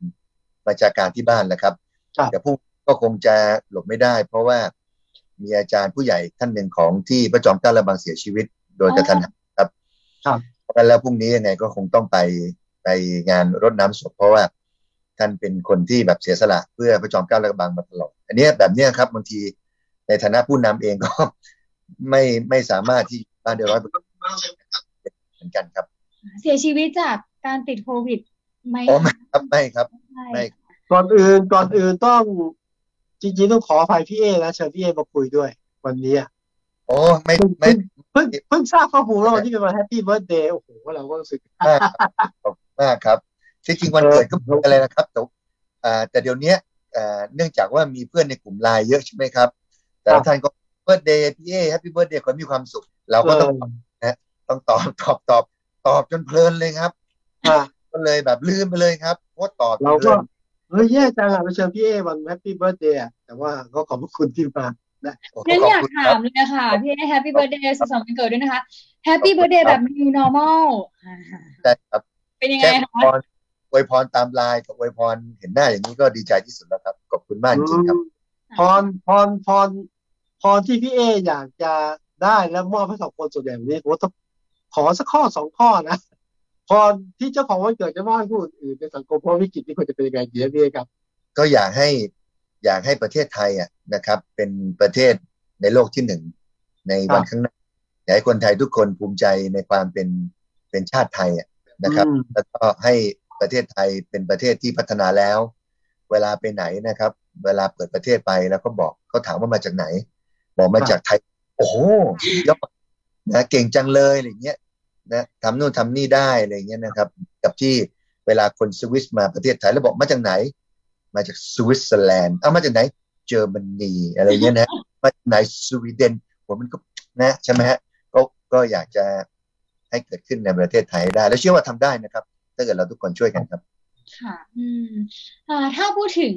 บัญชาการที่บ้านแหละครับครับแต่ผู้ก็คงจะหลบไม่ได้ เพราะว่ามีอาจารย์ผู้ใหญ่ท่านหนึ่งของที่พระจอมเกล้าระบางเสียชีวิต โดยกระทันหันครับครับเพราะฉะนั้นแล้วพรุ่งนี้ยังไงก็คงต้องไปไปงานรดน้ำศพเพราะว่าท่านเป็นคนที่แบบเสียสละเพื่อพระจอมเกล้าระบางมาตลอดอันเนี้ยแบบเนี้ยครับบางทีในฐานะผู้นำเองก็ไม่ไม่สามารถที่บ้านเดือดร้อนเห มือนกันครับ เสียชีวิตจากการติดโควิดไหมอ๋อไม่ครับไม่ครับใช่ไม่ก่อนอื่นก่อนอื่นต้อง จริงๆต้องขออภัยพี่เอนะเชิญพี่เอมาคุยด้วย วันนี้อะโอ้ไม่ไม่เพิ่งเพิ่งทราบข้อมูลแล้ววันที่เป็นวัน happy birthday โอ้โหเราก็รู้สึกมากครับขอบคุณมากครับที่จริงวันเกิดก็ไม่เป็นอะไรนะครับแต่อ่าแต่เดี๋ยวเนี้ยอ่าเนื่องจากว่ามีเพื่อนในกลุ่มไลน์เยอะใช่ไหมครับ แต่ละท่านก็เบิร์ดเดย์พี่เอแฮปปี้เบิร์ดเดย์ขอให้มีความสุข เราก็ต้อง ต้องตอบตอบตอบตอบจนเพลินเลยครับอะก็เลยแบบลืมไปเลยครับโคตรตอบเราเลก็ยเฮ้ยแย่จังอะไปเชิญพี่เอวันแฮปปี้เบิร์ดเดย์แต่ว่าก็ขอบพระคุณที่มานะโอ้โหงั้นขอบอยากคุณคถารับมเลยค่ะพี่แฮปปี้เบิร์ดเดย์สุขสันต์วันเกิดด้วยนะคะแฮปปี้เบิร์ดเดย์แบบ new normal อ่าได้ครับเป็นยังไงแค่คะพรอวยพรตามไลน์กับอวยพรเห็นหน้าอย่างนี้ก็ดีใจที่สุดแล้วครับขอบคุณมากจริงๆครับพรพรพรพรที่พี่เออยากจะได้แล้วมอบให้กับคนส่วนใหญ่แบบนี้ผมว่าต้อง ขอสักข้อสองข้อนะพรที่เจ้าของวันเกิดจะมอบให้ผู้อื่นในสังคมเพราะวิกฤตนี้ควรจะเป็นยังไงดีนะพี่เอครับ ก็อยากให้อยากให้ประเทศไทยอะนะครับ เป็นประเทศในโลกที่หนึ่งในวันข้างหน้าอยากให้คนไทยทุกคนภูมิใจในความเป็นเป็นชาติไทยอะนะครับอืมแล้วก็ให้ประเทศไทยเป็นประเทศที่พัฒนาแล้ว เวลาไปไหนนะครับ เวลาเปิดประเทศไปแล้วก็บอกเขาถามว่ามาจากไหน บอกมาจากไทย โอ้โหยอดนะเก่งจังเลยอะไรเงี้ย นะทำนู่นทำนี่ได้อะไรเงี้ยนะครับ กับที่เวลาคนสวิสมาประเทศไทยแล้วบอกมาจากไหน มาจากสวิตเซอร์แลนด์เอามาจากไหนเยอรมนีอะไรเงี้ยนะมาจากไหนสวีเดนผมมันก็นะใช่ไหมฮะก็ก็อยากจะให้เกิดขึ้นในประเทศไทยได้ แล้วเชื่อว่าทำได้นะครับ ถ้าเกิดเราทุกคนช่วยกันครับ ค่ะ อืมอ่าถ้าพูดถึง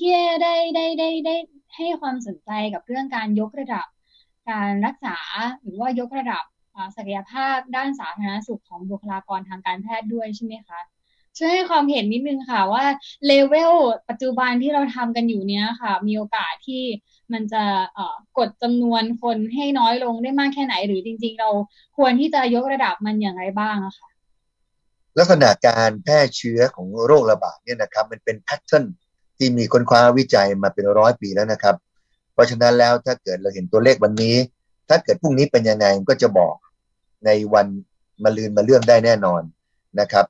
ที่ได้ได้ได้ได้ให้ความสนใจกับเรื่องการยกระดับ การรักษาหรือว่ายกระดับอ่า ศักยภาพด้านสาธารณสุขของบุคลากรทางการแพทย์ด้วยใช่ไหมคะช่วยให้ความเห็นนิดนึงค่ะว่าเลเวลปัจจุบันที่เราทำกันอยู่เนี้ยค่ะ มีโอกาสที่มันจะเอ่อกดจำนวนคนให้น้อยลงได้มากแค่ไหน หรือจริง ๆ เราควรที่จะยกระดับมันอย่างไรบ้างอะค่ะลักษณะการแพร่เชื้อของโรคระบาดเนี่ยนะครับ มันเป็นแพทเทิร์นที่มีค้นคว้าวิจัยมาเป็นร้อยปีแล้วนะครับ เพราะฉะนั้นแล้วถ้าเกิดเราเห็นตัวเลขวันนี้ ถ้าเกิดพรุ่งนี้เป็นยังไงก็จะบอก ในวันมาลืนมาเรื่องได้แน่นอนนะครับ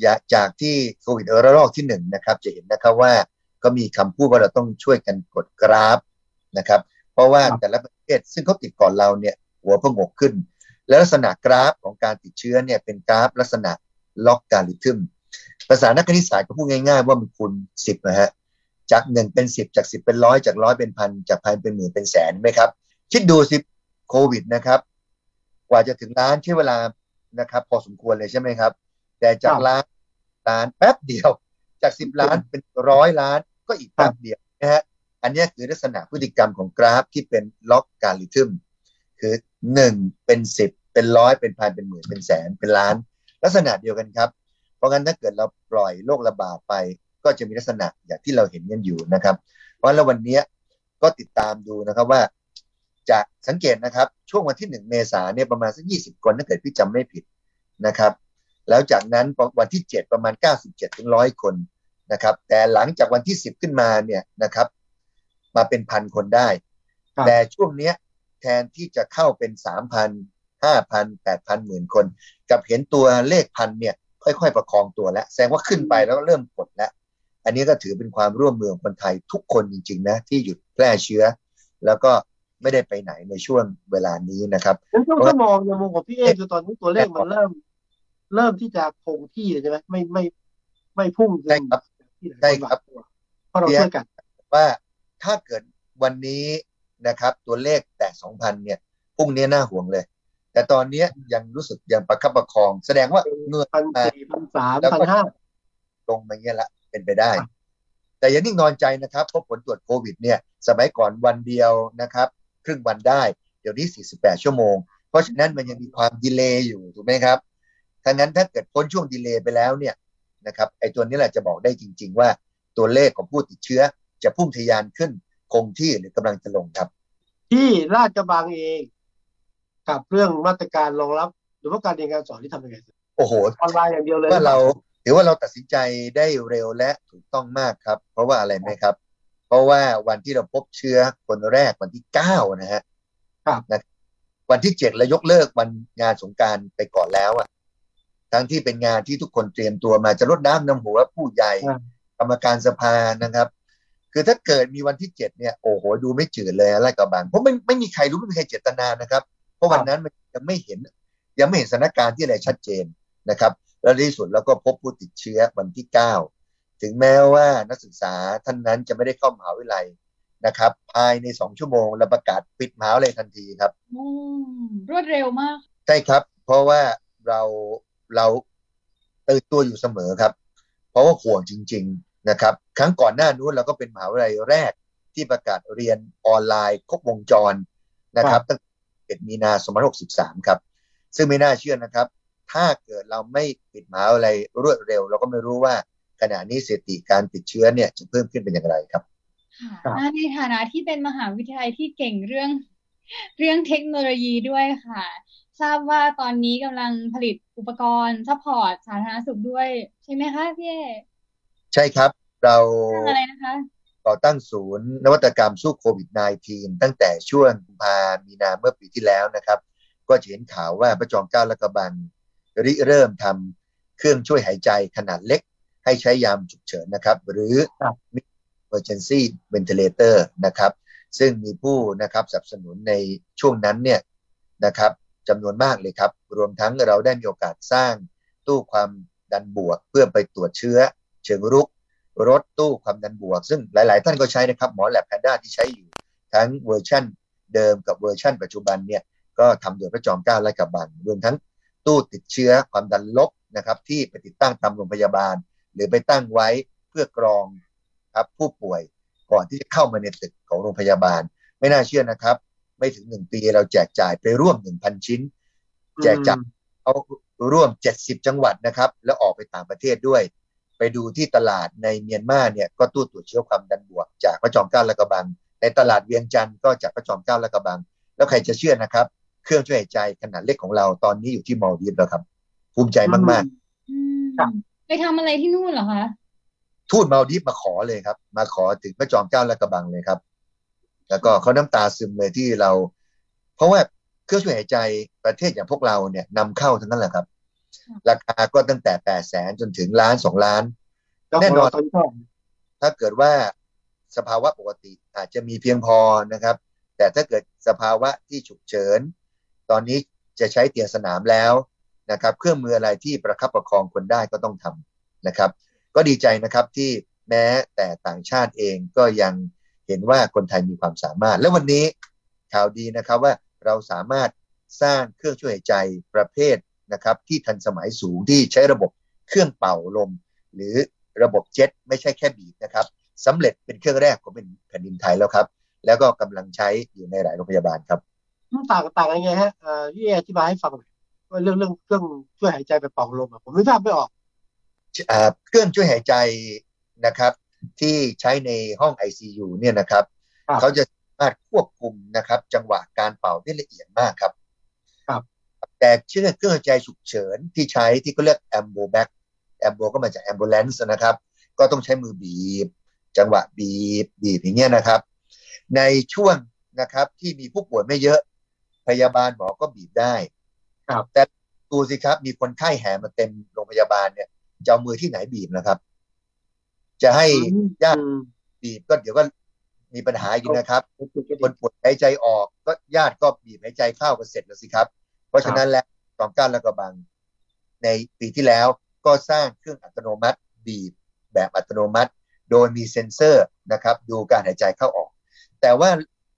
อย่าจากที่โควิดระลอกที่หนึ่งนะครับ จะเห็นนะครับว่าก็มีคำพูดว่าเราต้องช่วยกันกดกราฟนะครับ เพราะว่าครับแต่ละประเทศซึ่งเขาติดก่อนเราเนี่ยหัวพงกขึ้น และลักษณะกราฟของการติดเชื้อเนี่ยเป็นกราฟลักษณะล็อกการิทึมภาษานักคณิตศาสตร์ก็พูดง่ายๆ ว่ามันคูณสิบนะฮะจากหนึ่งเป็นสิบจากสิบเป็นร้อยจากร้อยเป็นพันจากพันเป็นหมื่นเป็นแสนไหมครับ คิดดูสิโควิดนะครับ กว่าจะถึงล้านใช้เวลานะครับ พอสมควรเลยใช่ไหมครับ แต่จากครับล้านล้านแป๊บเดียว จากสิบล้านเป็นร้อยล้านก็อีกแป๊บเดียวนะฮะอันเนี้ยคือลักษณะพฤติกรรมของกราฟที่เป็นล็อกการิทึมคือหนึ่งเป็นสิบเป็นร้อยเป็นพันเป็นหมื่นเป็นแสนเป็นล้าน ลักษณะเดียวกันครับ เพราะงั้นถ้าเกิดเราปล่อยโรคระบาดไป ก็จะมีลักษณะอย่างที่เราเห็นกันอยู่นะครับ เพราะแล้ววันเนี้ยก็ติดตามดูนะครับว่า จะสังเกตนะครับ ช่วงวันที่หนึ่งเมษาเนี่ยประมาณสักยี่สิบคนถ้าเกิดพี่จำไม่ผิดนะครับ แล้วจากนั้นวันที่เจ็ดประมาณเก้าสิบเจ็ดถึงร้อยคนนะครับ แต่หลังจากวันที่สิบขึ้นมาเนี่ยนะครับ มาเป็นพันคนได้ครับแต่ช่วงเนี้ยแทนที่จะเข้าเป็นสามพันห้าพันแปดพันหมื่นคน กับเห็นตัวเลขพันเนี่ย ค่อยๆ ประคองตัวแล้วแสดงว่าขึ้นไปแล้วก็เริ่มกดแล้ว อันนี้ก็ถือเป็นความร่วมมือของคนไทยทุกคนจริง ๆ นะ ที่หยุดแพร่เชื้อ แล้วก็ ไม่ได้ไปไหนในช่วงเวลานี้นะครับงั้นถ้าถ้ามองในมุมของพี่เอคือตอนนี้ตัวเลขมันเริ่ม เริ่มที่จะคงที่เลยใช่ไหมไม่ไม่ไม่พุ่งขึ้นใช่ครับที่หลายนใช่ครับหวาดกลัวเพราะเราช่วยกันว่าถ้าเกิดวันนี้นะครับ ตัวเลขแตะสองพันเนี่ยพรุ่งนี้น่าห่วงเลย แต่ตอนเนี้ยยังรู้สึกยังประคับประคอง แสดงว่าเงินพันมาสี่พันสามแล้วพันก็ห้าลงมาเงี้ยละเป็นไปได้ครับแต่อย่านิ่งนอนใจนะครับเพราะผลตรวจโควิดเนี่ย สมัยก่อนวันเดียวนะครับค รึ่งวันได้ เดี๋ยวนี้ 48 ชั่วโมง เพราะฉะนั้นมันยังมีความดีเลย์อยู่ถูกไหมครับทั้งนั้นถ้าเกิดพ้นช่วงดีเลย์ไปแล้วเนี่ยนะครับไอ้ตัวนี้แหละจะบอกได้จริง ๆ ว่าตัวเลขของผู้ติดเชื้อจะพุ่งทะยานขึ้นคงที่หรือกำลังจะลงครับ ที่ราชกระบังเองกับเรื่องมาตรการรองรับ หรือว่าการเรียนการสอนที่ทำยังไงโอ้โหออนไลน์อย่างเดียวเลยว่าเราถือว่าเราตัดสินใจได้เร็วและถูกต้องมากครับ เพราะว่าอะไรไหมครับ เพราะว่าวันที่เราพบเชื้อคนแรกวันที่เก้านะฮะครับนะวันที่เจ็ดเรายกเลิกวันงานสงกรารไปก่อนแล้วอะทั้งที่เป็นงานที่ทุกคนเตรียมตัวมาจะรดน้ำนำหัวผู้ใหญ่อ่ากรรมการสภานะครับ คือถ้าเกิดมีวันที่เจ็ดเนี่ยโอ้โหดูไม่จืดเลยอะไรกับบางเพราะไม่ไม่มีใครรู้ไม่มีใครเจตนานะครับ เพราะวันนั้นมันยังไม่เห็น ยังไม่เห็นสถานการณ์ที่อะไรชัดเจนนะครับ แล้วในที่สุดเราก็พบผู้ติดเชื้อวันที่เก้า ถึงแม้ว่านักศึกษาท่านนั้นจะไม่ได้เข้ามหาวิทยาลัยนะครับ ภายในสองชั่วโมงเราประกาศปิดมหาวิทยาลัยทันทีครับอืมรวดเร็วมาก ใช่ครับ เพราะว่าเราเราตื่นตัวอยู่เสมอครับ เพราะว่าห่วงจริง ๆนะครับ ครั้งก่อนหน้านู้นเราก็เป็นมหาวิทยาลัยแรกที่ประกาศเรียนออนไลน์ครบวงจรนะครับตั้งแต่มีนา2563ครับ ซึ่งไม่น่าเชื่อนะครับ ถ้าเกิดเราไม่ปิดหมหาอะไรรวดเร็ว เราก็ไม่รู้ว่า ขณะนี้สถิติการติดเชื้อเนี่ยจะเพิ่มขึ้นเป็นอย่างไรครับค่ะในฐานะที่เป็นมหาวิทยาลัยที่เก่งเรื่องเรื่องเทคโนโลยีด้วยค่ะ ทราบว่าตอนนี้กำลังผลิตอุปกรณ์ support สาธารณสุขด้วย ใช่ไหมคะพี่เอใช่ครับ เราเรื่องอะไรนะคะก่อตั้งศูนย์นวัตกรรมสู้โควิด -19 ตั้งแต่ช่วงกุมภามีนาเมื่อปีที่แล้วนะครับ ก็จะเห็นข่าวว่าพระจอมเกล้าและกระบังริเริ่มทำเครื่องช่วยหายใจขนาดเล็ก ให้ใช้ยามฉุกเฉินนะครับ หรือ emergency ventilator นะครับ ซึ่งมีผู้นะครับสนับสนุนในช่วงนั้นเนี่ยนะครับจำนวนมากเลยครับ รวมทั้งเราได้มีโอกาสสร้างตู้ความดันบวก เพื่อไปตรวจเชื้อ เชิงรุกรถตู้ความดันบวก ซึ่งหลาย ๆ ท่านก็ใช้นะครับหมอแล็บแพนด้าที่ใช้อยู่ ทั้งเวอร์ชั่นเดิมกับเวอร์ชั่นปัจจุบันเนี่ยก็ทำโดยพระจอมเกล้าลาดกระบังรวมทั้งตู้ติดเชื้อความดันลบนะครับที่ไปติดตั้งตามโรงพยาบาล หรือไปตั้งไว้เพื่อกรองครับผู้ป่วยก่อนที่จะเข้ามาในตึกของโรงพยาบาล ไม่น่าเชื่อนะครับ ไม่ถึงหนึ่งปีเราแจกจ่ายไปร่วมหนึ่งพันชิ้น แจกจ่ายเอาร่วม70จังหวัดนะครับ แล้วออกไปต่างประเทศด้วย ไปดูที่ตลาดในเมียนมาเนี่ยก็ตู้ตรวจเชื้อความดันบวก จากพระจอมเกล้าและกระบัง ในตลาดเวียงจันทร์ก็จากพระจอมเกล้าและกระบัง แล้วใครจะเชื่อนะครับ เครื่องช่วยหายใจขนาดเล็กของเราตอนนี้อยู่ที่มอลดีฟแล้วครับ ภูมิใจมากอืม ไปทำอะไรที่นู่นเหรอคะๆทูตมาลดีฟมาขอเลยครับ มาขอถึงพระจอมเกล้าและกระบังเลยครับ แล้วก็เขาน้ำตาซึมเลยที่เรา เพราะว่าเครื่องช่วยหายใจประเทศอย่างพวกเราเนี่ยนำเข้าทั้งนั้นแหละครับ ราคาก็ตั้งแต่แปดแสนจนถึงล้านสองล้านแน่นอนตอนนี้ก็ถ้าเกิดว่าสภาวะปกติอาจจะมีเพียงพอนะครับ แต่ถ้าเกิดสภาวะที่ฉุกเฉิน ตอนนี้จะใช้เตียงสนามแล้ว นะครับเครื่องมืออะไรที่ประคับประคองคนได้ก็ต้องทำนะครับ ก็ดีใจนะครับที่แม้แต่ต่างชาติเองก็ยังเห็นว่าคนไทยมีความสามารถ และวันนี้ข่าวดีนะครับว่าเราสามารถสร้างเครื่องช่วยหายใจประเภทนะครับที่ทันสมัยสูงที่ใช้ระบบเครื่องเป่าลม หรือระบบเจ็ตไม่ใช่แค่บีบนะครับสำเร็จเป็นเครื่องแรกของแผ่นดินไทยแล้วครับ แล้วก็กำลังใช้อยู่ในหลายโรงพยาบาลครับต่างต่างกันไงฮะพี่อธิบายให้ฟังหน่อย เรื่องเรื่องเครื่องช่วยหายใจแบบเป่าลมอะผมไม่ทราบไม่ออกอ่าเครื่องช่วยหายใจนะครับ ที่ใช้ในห้อง ICU เนี่ยนะครับครับ เขาจะสามารถควบคุมนะครับ จังหวะการเป่าได้ละเอียดมากครับ ครับ แต่เชื่อเครื่องหายใจฉุกเฉินที่ใช้ที่เขาเรียก ambo back ambo ก็มาจาก ambulance นะครับ ก็ต้องใช้มือบีบ จังหวะบีบบีบอย่างเงี้ยนะครับ ในช่วงนะครับที่มีผู้ป่วยไม่เยอะพยาบาลหมอก็บีบได้ ครับแต่ดูสิครับ มีคนไข้แห่มาเต็มโรงพยาบาลเนี่ยจะเอามือที่ไหนบีบนะครับ จะให้ญาติอืมบีบก็เดี๋ยวก็มีปัญหาอีกนะครับอืมคนปวดหายใจออก ก็ญาติก็บีบหายใจเข้าก็เสร็จแล้วสิครับ เพราะฉะนั้นแล้วกองก้านและกระบัง ในปีที่แล้วก็สร้างเครื่องอัตโนมัติบีบแบบอัตโนมัติ โดยมีเซ็นเซอร์นะครับ ดูการหายใจเข้าออก แต่ว่า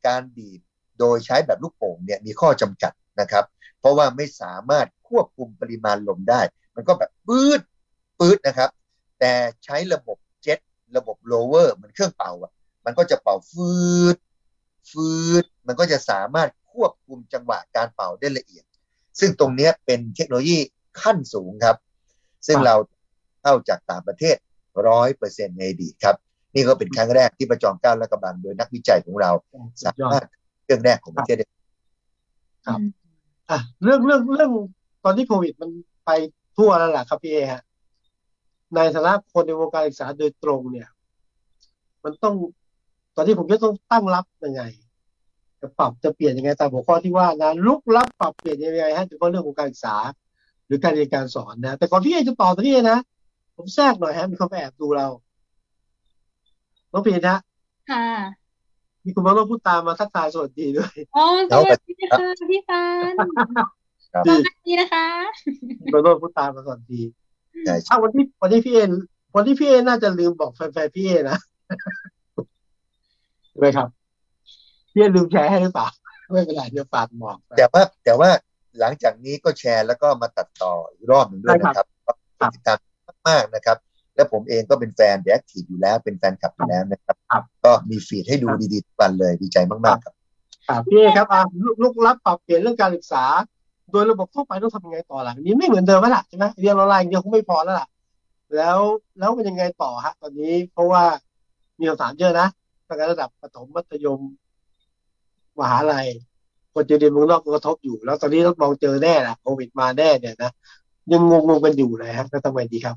การบีบโดยใช้แบบลูกโป่งเนี่ยมีข้อจำกัดนะครับ เพราะว่าไม่สามารถควบคุมปริมาณลมได้ มันก็แบบปื๊ดปื๊ดนะครับ แต่ใช้ระบบเจ็ตระบบโลเวอร์มือนเครื่องเป่าอะ มันก็จะเป่าฟืดฟืดมันก็จะสามารถควบคุมจังหวะการเป่าได้ละเอียด ซึ่งตรงนี้เป็นเทคโนโลยีขั้นสูงครับ ซึ่งเราเข้าจากต่างประเทศร้อยเปอร์เซ็นต์ในดีครับ นี่ก็เป็นครั้งแรกที่ประจอมก้าและกระบังโดยนักวิจัยของเรา สามารถเครื่องแรกของประเทศได้ครับ อะเรื่องเรื่องเรื่องตอนที่โควิดมันไปทั่วแล้วแหละครับพี่เอฮะในฐานะคนในวงการศึกษาโดยตรงเนี่ย มันต้องตอนนี้ผมจะต้องตั้งรับยังไง จะปรับจะเปลี่ยนยังไงตามหัวข้อที่ว่านะลุกรับปรับเปลี่ยนยังไงฮะโดยเฉพาะเรื่องของการศึกษา หรือการเรียนการสอนนะแต่ก่อนพี่เอจะตอบตรงนี้นะผมแทรกหน่อยฮะมีคนแอบดูเราน้องพีนะค่ะ มีคุณมาโนพูดตามมาทักทายสวัสดีด้วยอ๋อสวัสดีค่ะพี่ฟานครับสวัสดีนะคะคุณมาโนพูดตามมาสวัสดีใช่ถ้าวันที่วันที่พี่เอวันที่พี่เอน่าจะลืมบอกแฟนๆพี่เอนะใช่ไหมครับพี่เอลืมแชร์ให้หรือเปล่าไม่เป็นไรเดี๋ยวฝากบอกไปแต่ว่าแต่ว่าหลังจากนี้ก็แชร์แล้วก็มาตัดต่ออีกรอบหนึ่งด้วยนะครับก็ติดตามมากๆนะครับ และผมเองก็เป็นแฟนเด e กทีอยู่แล้วเป็นแฟนคลับอยู่แล้วนะครับครับ ก็มีฟีดให้ดูดีๆทุกวันเลยดีใจมากๆครับครับพี่เอครับอ่าลูกลูกรับปรับเปลี่ยนเรื่องการศึกษา โดยระบบทั่วไปต้องทำยังไงต่อหลังนี้ไม่เหมือนเดิมแล้วล่ะใช่ไหมเรียนออนไลน์อย่างเดียวคงไม่พอแล้วล่ะ แล้วแล้วเป็นยังไงต่อฮะตอนนี้เพราะว่ามีคำถามเยอะนะตั้งแต่ระดับประถมมัธยมมหาลัยคนจะเรียนเมืองนอกก็กระทบอยู่ แล้วตอนนี้ต้องมองเจอแน่ละโควิดมาแน่เนี่ยนะยังงงๆกันอยู่เลยฮะแล้วทำไงดีครับ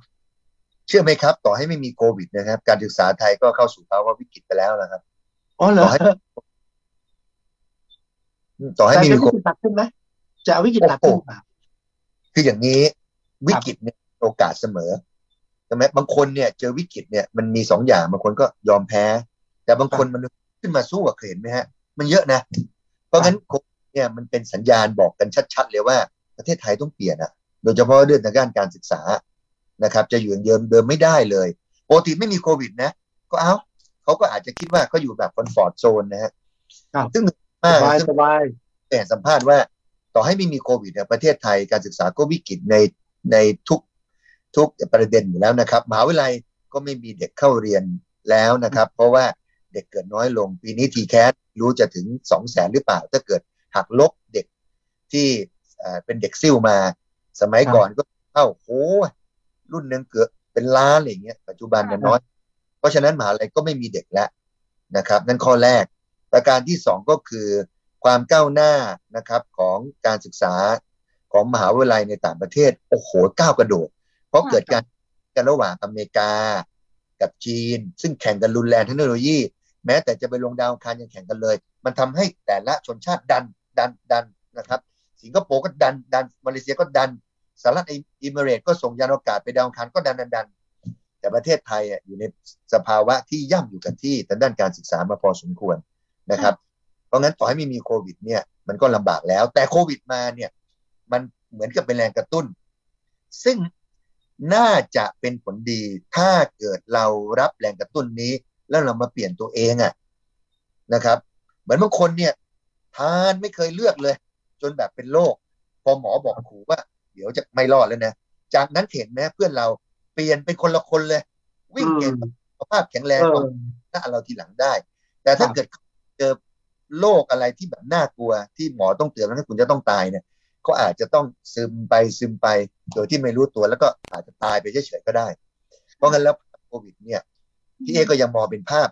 เชื่อไหมครับ ต่อให้ไม่มีโควิดนะครับ การศึกษาไทยก็เข้าสู่ภาวะวิกฤตไปแล้วนะครับอ๋อเหรอต่อให้ต่อให้แต่ไม่จะมีวิโคกวิฤดตหนักขึ้นไหมจะเอาวิกฤตหนักขึ้นเปล่าคืออย่างนี้วิกฤตเนี่ยโอกาสเสมอใช่ไหมบางคนเนี่ย เจอวิกฤตเนี่ยมันมีสองอย่างบางคนก็ยอมแพ้ แต่บางคนมันขึ้นมาสู้อะเคยเห็นไหมฮะ มันเยอะนะ เพราะงั้นโควิดเนี่ยมันเป็นสัญญาณบอกกันชัด ๆ เลยว่าประเทศไทยต้องเปลี่ยนอะโดยเฉพาะเรื่องทางด้านการศึกษา นะครับจะอยู่อย่างเดิมเดิมไม่ได้เลยปกติไม่มีโควิดนะ ก็เอ้าเขาก็อาจจะคิดว่าเขาอยู่แบบ comfort zone นะฮะครับซึ่งสบายมากซึ่งสบายแต่สัมภาษณ์ว่าต่อให้ไม่มีโควิดเนี่ยประเทศไทยการศึกษาก็วิกฤตในในทุกทุกประเด็นอยู่แล้วนะครับมหาวิทยาลัยก็ไม่มีเด็กเข้าเรียนแล้วนะครับ เพราะว่าเด็กเกิดน้อยลง ปีนี้ทีแคสรู้จะถึงสองแสนหรือเปล่า ถ้าเกิดหักลบเด็กที่เอ่อเป็นเด็กซิ่วมา สมัยก่อนก็เข้าโห รุ่นหนึ่งเกือบเป็นล้านอะไรอย่างเงี้ยปัจจุบันเนี่ยน้อย เพราะฉะนั้นมหาลัยก็ไม่มีเด็กแล้วนะครับ นั่นข้อแรก ประการที่สองก็คือความก้าวหน้านะครับของการศึกษาของมหาวิทยาลัยในต่างประเทศโอ้โหก้าวกระโดด เพราะเกิดการกันระหว่างอเมริกากับจีน ซึ่งแข่งกันรุนแรงเทคโนโลยี แม้แต่จะไปลงดาวอังคารยังแข่งกันเลย มันทำให้แต่ละชนชาติดันดันดันนะครับ สิงคโปร์ก็ดันดันมาเลเซียก็ดัน สหรัฐอิมิเรตก็ส่งยานอวกาศไปดาวอังคารก็ดันดันดันแต่ประเทศไทยอยู่ในสภาวะที่ย่ำอยู่กันที่ทางด้านการศึกษามาพอสมควรนะครับ เพราะงั้นต่อให้ไม่มีโควิด เนี่ย มันก็ลำบากแล้ว แต่โควิดมาเนี่ย มันเหมือนกับเป็นแรงกระตุ้น ซึ่งน่าจะเป็นผลดีถ้าเกิดเรารับแรงกระตุ้นนี้ แล้วเรามาเปลี่ยนตัวเองอะนะครับ เหมือนบางคนเนี่ย ทานไม่เคยเลือกเลย จนแบบเป็นโรคพอหมอบอกขู่ว่า เดี๋ยวจะไม่รอดแล้วนะ จากนั้นเห็นไหมเพื่อนเราเปลี่ยนเป็นคนละคนเลย วิ่งเก่งสุขภาพแข็งแรงเออกว่าหน้าเราทีหลังได้ แต่ถ้าครับเกิดเจอโรคอะไรที่แบบน่ากลัวที่หมอต้องเตือนว่าคุณจะต้องตายเนี่ยก็อาจจะต้องซึมไปซึมไปโดยที่ไม่รู้ตัวแล้วก็อาจจะตายไปเฉยๆก็ได้ เพราะงั้นแล้วโควิด เนี่ยพี่เอก็ยังมองเป็นภาพ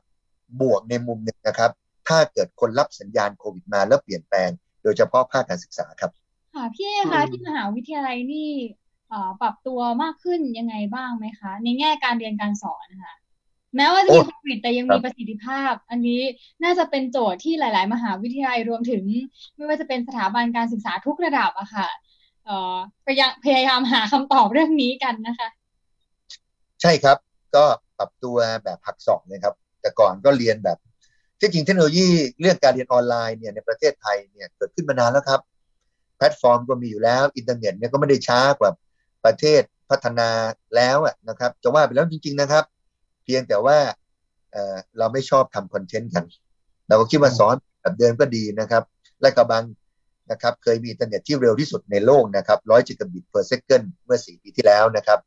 บวกในมุมหนึ่งนะครับ ถ้าเกิดคนรับสัญญาณโควิดมาแล้วเปลี่ยนแปลง โดยเฉพาะภาคการศึกษาครับ ค่ะพี่เอคะอืมที่มหาวิทยาลัยนี่เอ่อปรับตัวมากขึ้นยังไงบ้างไหมคะ ในแง่การเรียนการสอนนะคะแม้ว่าจะมีโอ้โควิดแต่ยังครับมีประสิทธิภาพ อันนี้น่าจะเป็นโจทย์ที่หลาย ๆ มหาวิทยาลัยรวมถึง ไม่ว่าจะเป็นสถาบันการศึกษาทุกระดับอะค่ะเอ่อพยายามพยายามหาคำตอบเรื่องนี้กันนะคะ ใช่ครับก็ปรับตัวแบบผักสองนะครับ แต่ก่อนก็เรียนแบบที่จริงเทคโนโลยีเรื่องการเรียนออนไลน์เนี่ยในประเทศไทยเนี่ยเกิดขึ้นมานานแล้วครับแพ ลตฟอร์มก็มีอยู่แล้ว อินเทอร์เน็ตเนี่ยก็ไม่ได้ช้ากว่าประเทศพัฒนาแล้วนะครับ จะว่าไปแล้วจริง ๆนะครับ เพียงแต่ว่าเเราไม่ชอบทำ content กัน เราก็คิดว่าสอนแบบเดิมก็ดีนะครับ ลาดกระบังนะครับเคยมีอินเทอร์เน็ตที่เร็วที่สุดในโลกนะครับร้อยจิกะบิต per second เมื่อสี่ปีที่แล้วนะครับ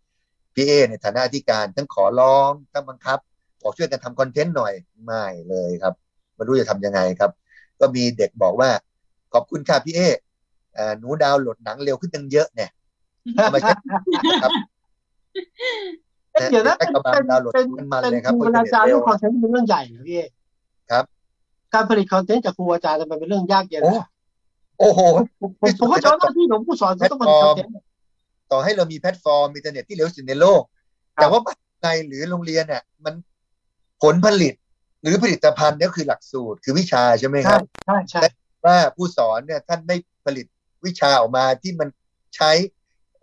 พี่เอในฐานะที่การทั้งขอร้องทั้งบังคับบอกช่วยกันทำคอนเทนต์หน่อยไม่เลยครับไม่รู้จะทำยังไงครับ ก็มีเด็กบอกว่าขอบคุณค่ะพี่เอ หนูดาวน์โหลดหนังเร็วขึ้นตั้งเยอะเนี่ยเอามาใช้ครับเอ๊ะเดี๋ยวนะเป็นกระบาเป็ลนดาวน์โหลดเป็นมันมันเป็นเลยคครับรูอินอาเทอร์เน็ตจารย์เร็เรื่วองคอนเทนต์เป็นเรื่องใหญ่นะพี่เอครับ การผลิตคอนเทนต์จากครูอาจารย์มันเป็นเรื่องยากเย็นโอ้นะโอ้โหผมผมผมก็ชอบหน้าที่ของผู้สอนก็ต้องผลิตคอนเทนต์ต่อให้เรามีแพลฟอร์มอินเทอร์เน็ตที่เร็วที่สุดในโลกครับแต่ว่าภายในหรือโรงเรียนเนี่ยมันผลผลิตหรือผลิตภัณฑ์เนี่ยคือหลักสูตรคือวิชาใช่ไหมครับใช่ใช่ใช่ว่าผู้สอนเนี่ยท่านไม่ผลิต วิชาออกมาที่มันใช้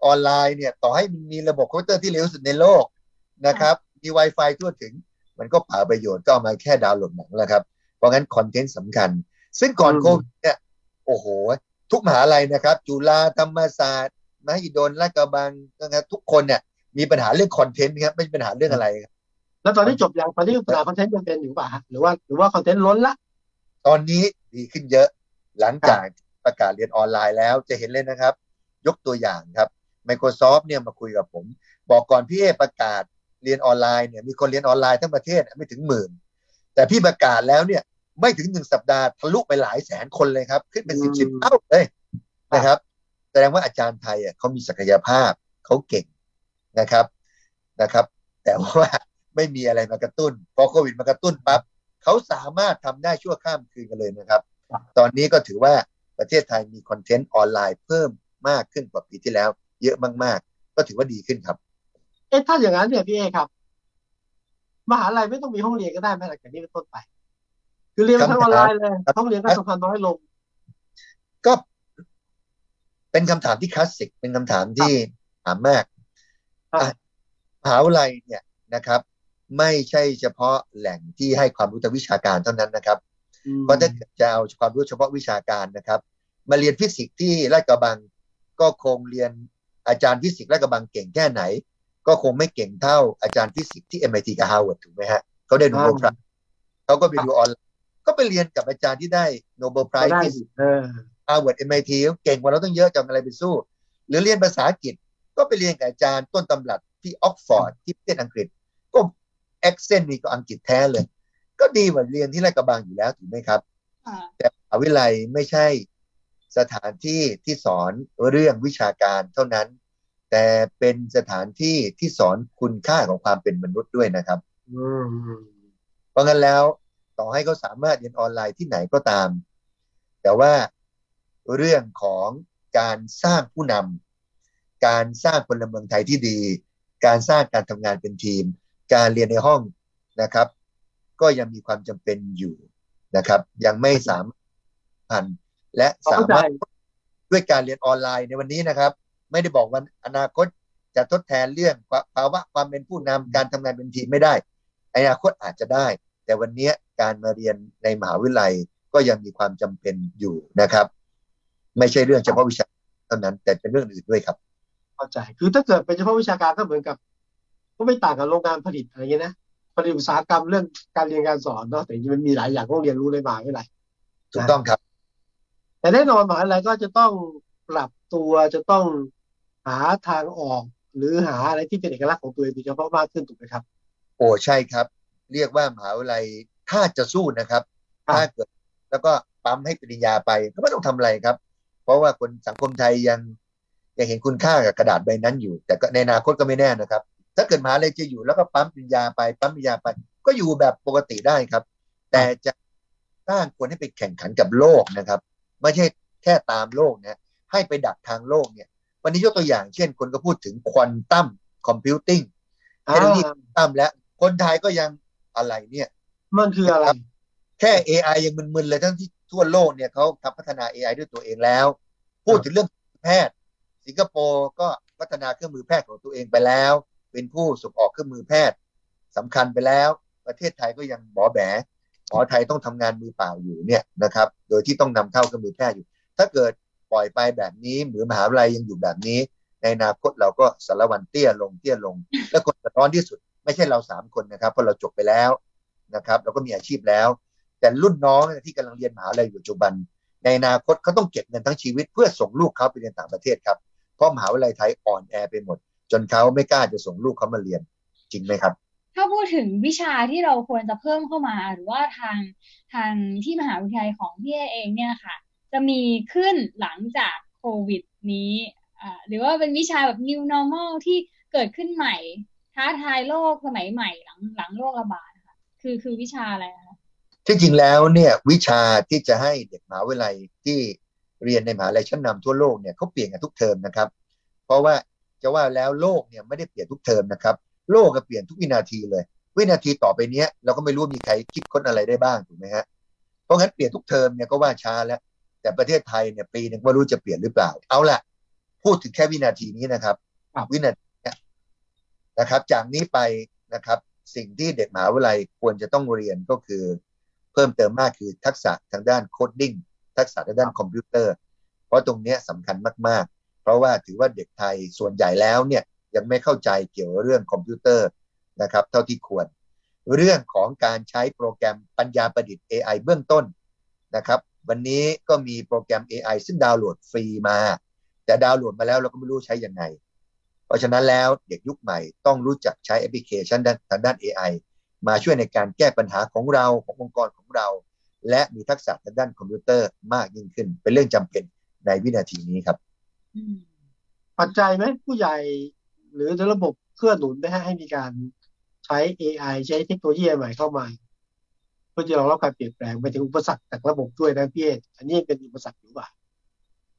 ออนไลน์เนี่ยต่อให้มันมีระบบคอมพิวเตอร์ที่เร็วที่สุดในโลกนะครับมี Wi-Fi ทั่วถึง มันก็เปล่าประโยชน์ก็เอามาแค่ดาวน์โหลดหนังแล้วครับ เพราะงั้น content สำคัญ ซึ่งก่อนโควิดเนี่ยโอ้โห ทุกมหาลัยนะครับ จุฬาธรรมศาสตร์มหิดลลาดกระบังนะครับทุกคนเนี่ยมีปัญหาเรื่อง content ครับไม่ใช่ปัญหาเรื่องอะไรครับแล้วตอนนี้จบยังตอนนี้ปัญหา content ยังเป็นอยู่ป่ะฮะหรือว่าหรือว่า content ล้นละ ตอนนี้ดีขึ้นเยอะหลังจาก ประกาศเรียนออนไลน์แล้วจะเห็นเลยนะครับ ยกตัวอย่างครับ Microsoft เนี่ยมาคุยกับผม บอกก่อนพี่เอประกาศเรียนออนไลน์เนี่ยมีคนเรียนออนไลน์ทั้งประเทศไม่ถึงหมื่น แต่พี่ประกาศแล้วเนี่ยไม่ถึงหนึ่งสัปดาห์ทะลุไปหลายแสนคนเลยครับ ขึ้นเป็นสิบสิบเท่าเลยนะครับ แสดงว่าอาจารย์ไทยอะเขามีศักยภาพเขาเก่งนะครับนะครับ แต่ว่าไม่มีอะไรมากระตุ้นพอโควิดมากระตุ้นปั๊บเขาสามารถทำได้ชั่วข้ามคืนกันเลยนะครับ ตอนนี้ก็ถือว่า ประเทศไทยมีคอนเทนต์ออนไลน์เพิ่มมากขึ้นกว่าปีที่แล้ว เยอะมาก ๆ ก็ถือว่าดีขึ้นครับ เอ๊ะถ้าอย่างนั้นเนี่ยพี่เอครับ มหาลัยไม่ต้องมีห้องเรียนก็ได้ไหมหลังจากนี้เป็นต้นไป คือเรียนทางออนไลน์เลยห้องเรียนก็สำคัญน้อยลง ก็ เป็นคำถามที่คลาสสิกเป็นคำถามที่ถามมากครับอะมหาวิทยาลัยเนี่ยนะครับ ไม่ใช่เฉพาะแหล่งที่ให้ความรู้ทางวิชาการเท่านั้นนะครับ เพราะถ้าเกิดจะเอาความรู้เฉพาะวิชาการนะครับ มาเรียนฟิสิกส์ที่ลาดกระบัง ก็คงเรียนอาจารย์ฟิสิกส์ลาดกระบังเก่งแค่ไหน ก็คงไม่เก่งเท่าอาจารย์ฟิสิกส์ที่ MIT กับ Harvard ถูกไหมฮะเขาได้ Nobel Prize เขาก็ไปดูออนไลน์ก็ไปเรียนกับอาจารย์ที่ได้ Nobel Prize ก็ได้ฟิสิกส์เออ Harvard MIT เขาเก่งกว่าเราต้องเยอะจะเอาอะไรไปสู้ หรือเรียนภาษาอังกฤษ ก็ไปเรียนกับอาจารย์ต้นตำรับที่ออกฟอร์ดที่ประเทศอังกฤษ ก็ accent นี่ก็อังกฤษแท้เลย ก็ดีกว่าเรียนที่ลาดกระบังอยู่แล้วถูกไหมครับค่ะแต่มหาวิทยาลัยไม่ใช่สถานที่ที่สอนเรื่องวิชาการเท่านั้น แต่เป็นสถานที่ที่สอนคุณค่าของความเป็นมนุษย์ด้วยนะครับอืมเพราะงั้นแล้วต่อให้เขาสามารถเรียนออนไลน์ที่ไหนก็ตาม แต่ว่าเรื่องของการสร้างผู้นำการสร้างพลเมืองไทยที่ดี การสร้างการทำงานเป็นทีม การเรียนในห้องนะครับ ก็ยังมีความจำเป็นอยู่นะครับ ยังไม่สามารถผ่านและสาเข้าใจมารถด้วยการเรียนออนไลน์ในวันนี้นะครับ ไม่ได้บอกว่าอนาคตจะทดแทนเรื่องภาวะความเป็นผู้นำการทำงานเป็นทีมไม่ได้อนาคตอาจจะได้ แต่วันนี้การมาเรียนในมหาวิทยาลัยก็ยังมีความจำเป็นอยู่นะครับ ไม่ใช่เรื่องเฉพาะวิชาเท่านั้น แต่เป็นเรื่องอื่นด้วยครับ เข้าใจคือถ้าเกิดเป็นเฉพาะวิชาการก็เหมือนกับ ก็ไม่ต่างกับโรงงานผลิตอะไรเงี้ยนะ ผลิตอุตสาหกรรมเรื่องการเรียนการสอนเนาะแต่จริงๆมันมีหลายอย่างต้องเรียนรู้ในมหาวิทยาลัยถูกต้องครับ แต่แน่นอนมหาวิทยาลัยก็จะต้องปรับตัวจะต้องหาทางออก หรือหาอะไรที่เป็นเอกลักษณ์ของตัวเองโดยเฉพาะมากขึ้นถูกไหมครับ โอ้ใช่ครับ เรียกว่ามหาวิทยาลัยถ้าจะสู้นะครับครับถ้าเกิดแล้วก็ปั๊มให้ปริญญาไปก็ไม่ต้องทำอะไรครับ เพราะว่าคนสังคมไทยยังยังเห็นคุณค่ากับกระดาษใบนั้นอยู่ แต่ก็ในอนาคตก็ไม่แน่นะครับ ถ้าเกิดมหาลัยจะอยู่แล้วก็ปั๊มปริญญาไปปั๊มปริญญาไป ก็อยู่แบบปกติได้ครับ แต่จะสร้างคนให้ไปแข่งขันกับโลกนะครับ ไม่ใช่แค่ตามโลกนะให้ไปดักทางโลกเนี่ย วันนี้ยกตัวอย่างเช่นคนก็พูดถึงควอนตัมคอมพิวติ้งอ่าเทคโนโลยีตั้มแล้ว คนไทยก็ยังอะไรเนี่ย มันคืออะไร แค่ AI ยังมึนๆเลยทั้งที่ทั่วโลกเนี่ยเขาทำพัฒนา AI ด้วยตัวเองแล้ว พูดถึงเรื่องแพทย์ สิงคโปร์ก็พัฒนาเครื่องมือแพทย์ของตัวเองไปแล้ว เป็นผู้ส่งออกเครื่องมือแพทย์สำคัญไปแล้ว ประเทศไทยก็ยังบอแบหมอไทยต้องทำงานมือเปล่าอยู่เนี่ยนะครับ โดยที่ต้องนำเข้าเครื่องมือแพทย์อยู่ ถ้าเกิดปล่อยไปแบบนี้หรือมหาวิทยาลัยยังอยู่แบบนี้ ในอนาคตเราก็สารวันเตี้ยลงเตี้ยลง และคนเดือดร้อนที่สุด ไม่ใช่เราสามคนนะครับเพราะเราจบไปแล้วนะครับ เราก็มีอาชีพแล้ว แต่รุ่นน้องที่กำลังเรียนมหาวิทยาลัยอยู่ปัจจุบัน ในอนาคตเขาต้องเก็บเงินทั้งชีวิต เพื่อส่งลูกเขาไปเรียนต่างประเทศครับเพราะมหาวิทยาลัยไทยอ่อนแอไปหมด จนเขาไม่กล้าจะส่งลูกเขามาเรียนจริงไหมครับ ถ้าพูดถึงวิชาที่เราควรจะเพิ่มเข้ามา หรือว่าทางทางที่มหาวิทยาลัยของพี่เอเองเนี่ยค่ะ จะมีขึ้นหลังจากโควิดนี้อ่าหรือว่าเป็นวิชาแบบ new normal ที่เกิดขึ้นใหม่ ท้าทายโลกสมัยใหม่หลังหลังโรคระบาดค่ะคือคือวิชาอะไรคะที่จริงแล้วเนี่ยวิชาที่จะให้เด็กมหาวิทยาลัยที่เรียนในมหาวิทยาลัยชั้นนำทั่วโลกเนี่ยเขาเปลี่ยนกันทุกเทอมนะครับ เพราะว่า จะว่าแล้วโลกเนี่ยไม่ได้เปลี่ยนทุกเทอมนะครับ โลกก็เปลี่ยนทุกวินาทีเลย วินาทีต่อไปเนี้ยเราก็ไม่รู้มีใครคิดค้นอะไรได้บ้างถูกไหมฮะเพราะงั้นเปลี่ยนทุกเทอมเนี่ยก็ว่าช้าแล้ว แต่ประเทศไทยเนี่ยปีหนึงไม่รู้จะเปลี่ยนหรือเปล่า เอาละพูดถึงแค่วินาทีนี้นะครับครับวินาทีเนี้ยนะครับ จากนี้ไปนะครับ สิ่งที่เด็กมหาวิทยาลัยควรจะต้องเรียนก็คือ เพิ่มเติมมากคือทักษะทางด้าน coding ทักษะทางด้านคอมพิวเตอร์ เพราะตรงเนี้ยสำคัญมากๆ เพราะว่าถือว่าเด็กไทยส่วนใหญ่แล้วเนี่ยยังไม่เข้าใจเกี่ยวกับเรื่องคอมพิวเตอร์นะครับเท่าที่ควร เรื่องของการใช้โปรแกรมปัญญาประดิษฐ์ AI เบื้องต้นนะครับวันนี้ก็มีโปรแกรม AI ซึ่งดาวน์โหลดฟรีมา แต่ดาวน์โหลดมาแล้วเราก็ไม่รู้ใช้ยังไง เพราะฉะนั้นแล้วเด็กยุคใหม่ต้องรู้จักใช้แอปพลิเคชันด้านทางด้าน AI มาช่วยในการแก้ปัญหาของเราขององค์กรของเรา และมีทักษะทางด้านคอมพิวเตอร์มากยิ่งขึ้น เป็นเรื่องจำเป็นในวินาทีนี้ครับ ปัจจัยไหมผู้ใหญ่ หรือระบบเคลื่อนหนุนไหมฮะให้มีการใช้ AI ใช้เทคโนโลยีใหม่เข้ามาเพื่อจะรองรับการเปลี่ยนแปลงไปถึงอุปสรรคจากระบบด้วยนะพี่เออันนี้เป็นอุปสรรคหรือเปล่า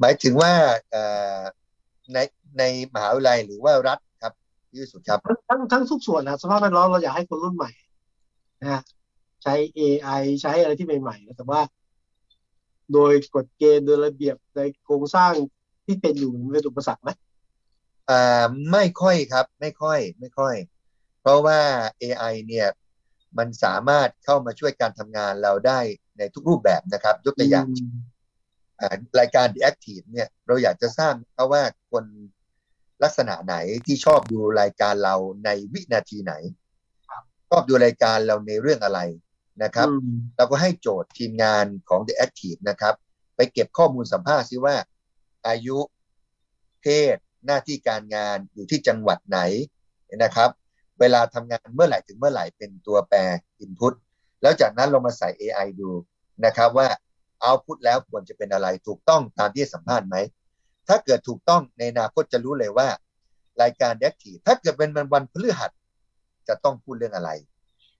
หมายถึงว่าเอ่อในในมหาวิทยาลัยหรือว่ารัฐครับที่สุดครับทั้งทั้งทั้งทุกส่วนนะสภาพแวดล้อมเราอยากให้คนรุ่นใหม่นะฮะใช้ AI ใช้อะไรที่ใหม่ๆนะแต่ว่า โดยกฎเกณฑ์โดยระเบียบในโครงสร้าง ที่เป็นอยู่มันเป็นอุปสรรคไหมอ่าไม่ค่อยครับ ไม่ค่อย ไม่ค่อย เพราะว่า AI เนี่ยมันสามารถเข้ามาช่วยการทำงานเราได้ในทุกรูปแบบนะครับ ยกตัวอย่างอ่ารายการ The Active เนี่ย เราอยากจะทราบเพราะว่าคนลักษณะไหนที่ชอบดูรายการเราในวินาทีไหน ชอบดูรายการเราในเรื่องอะไรนะครับอืมเราก็ให้โจทย์ทีมงานของ The Active นะครับ ไปเก็บข้อมูลสัมภาษณ์ซิว่า อายุ เพศ หน้าที่การงานอยู่ที่จังหวัดไหนนะครับ เวลาทำงานเมื่อไหร่ถึงเมื่อไหร่เป็นตัวแปร input แล้วจากนั้นเรามาใส่ AI ดูนะครับว่า output แล้วควรจะเป็นอะไรถูกต้องตามที่สัมภาษณ์ไหม ถ้าเกิดถูกต้องในอนาคตจะรู้เลยว่า รายการ The Active ถ้าเกิดเป็นวันพฤหัสจะต้องพูดเรื่องอะไร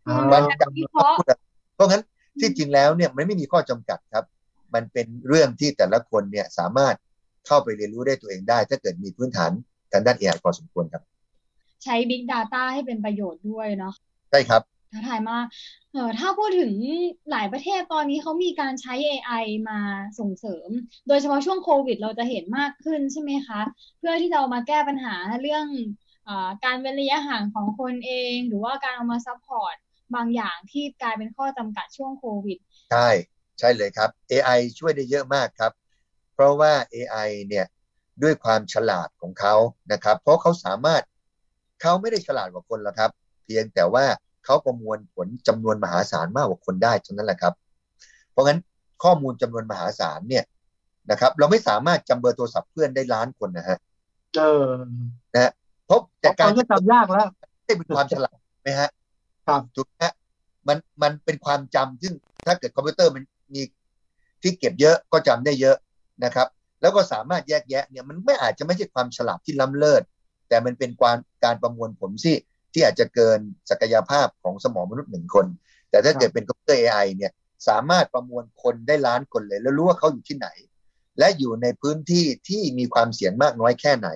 อ่าวันจันทร์ก็พูดอะไรเพราะงั้นที่จริงแล้วเนี่ยมันไม่มีข้อจำกัดครับ มันเป็นเรื่องที่แต่ละคนเนี่ยสามารถ เข้าไปเรียนรู้ได้ตัวเองได้ ถ้าเกิดมีพื้นฐานทางด้าน AI พอสมควรครับ ใช้ Big Data ให้เป็นประโยชน์ด้วยเนาะใช่ครับท้าทายมากเออถ้าพูดถึงหลายประเทศตอนนี้เขามีการใช้ AI มาส่งเสริม โดยเฉพาะช่วงโควิด เราจะเห็นมากขึ้นใช่ไหมคะ เพื่อที่จะเอามาแก้ปัญหาเรื่องอาการเว้นระยะห่างของคนเอง หรือว่าการเอามา support บางอย่างที่กลายเป็นข้อจำกัดช่วงโควิด ใช่ ใช่เลยครับ AI ช่วยได้เยอะมากครับ เพราะว่า AI เนี่ยด้วยความฉลาดของเขานะครับ เพราะเขาสามารถเขาไม่ได้ฉลาดกว่าคนหรอกครับ เพียงแต่ว่าเขาประมวลผลจำนวนมหาศาลมากกว่าคนได้เท่านั้นแหละครับ เพราะงั้นข้อมูลจำนวนมหาศาลเนี่ยนะครับ เราไม่สามารถจำเบอร์โทรศัพท์เพื่อนได้ล้านคนนะฮะเออนะฮะเพราะแต่แต่กาการรก็จำยากแล้วได้เป็นความฉลาดไหมฮะครับถูกไหมฮะมันมันเป็นความจำซึ่งถ้าเกิดคอมพิวเตอร์มันมีที่เก็บเยอะก็จำได้เยอะ นะครับ แล้วก็สามารถแยกแยะเนี่ยมันไม่อาจจะไม่ใช่ความฉลาดที่ล้ำเลิศ แต่มันเป็นการการประมวลผลที่ที่อาจจะเกินศักยภาพของสมองมนุษย์หนึ่งคน แต่ถ้าเกิดเป็นคอมพิวเตอร์ AI เนี่ยสามารถประมวลคนได้ล้านคนเลย แล้วรู้ว่าเขาอยู่ที่ไหน และอยู่ในพื้นที่ที่มีความเสี่ยงมากน้อยแค่ไหน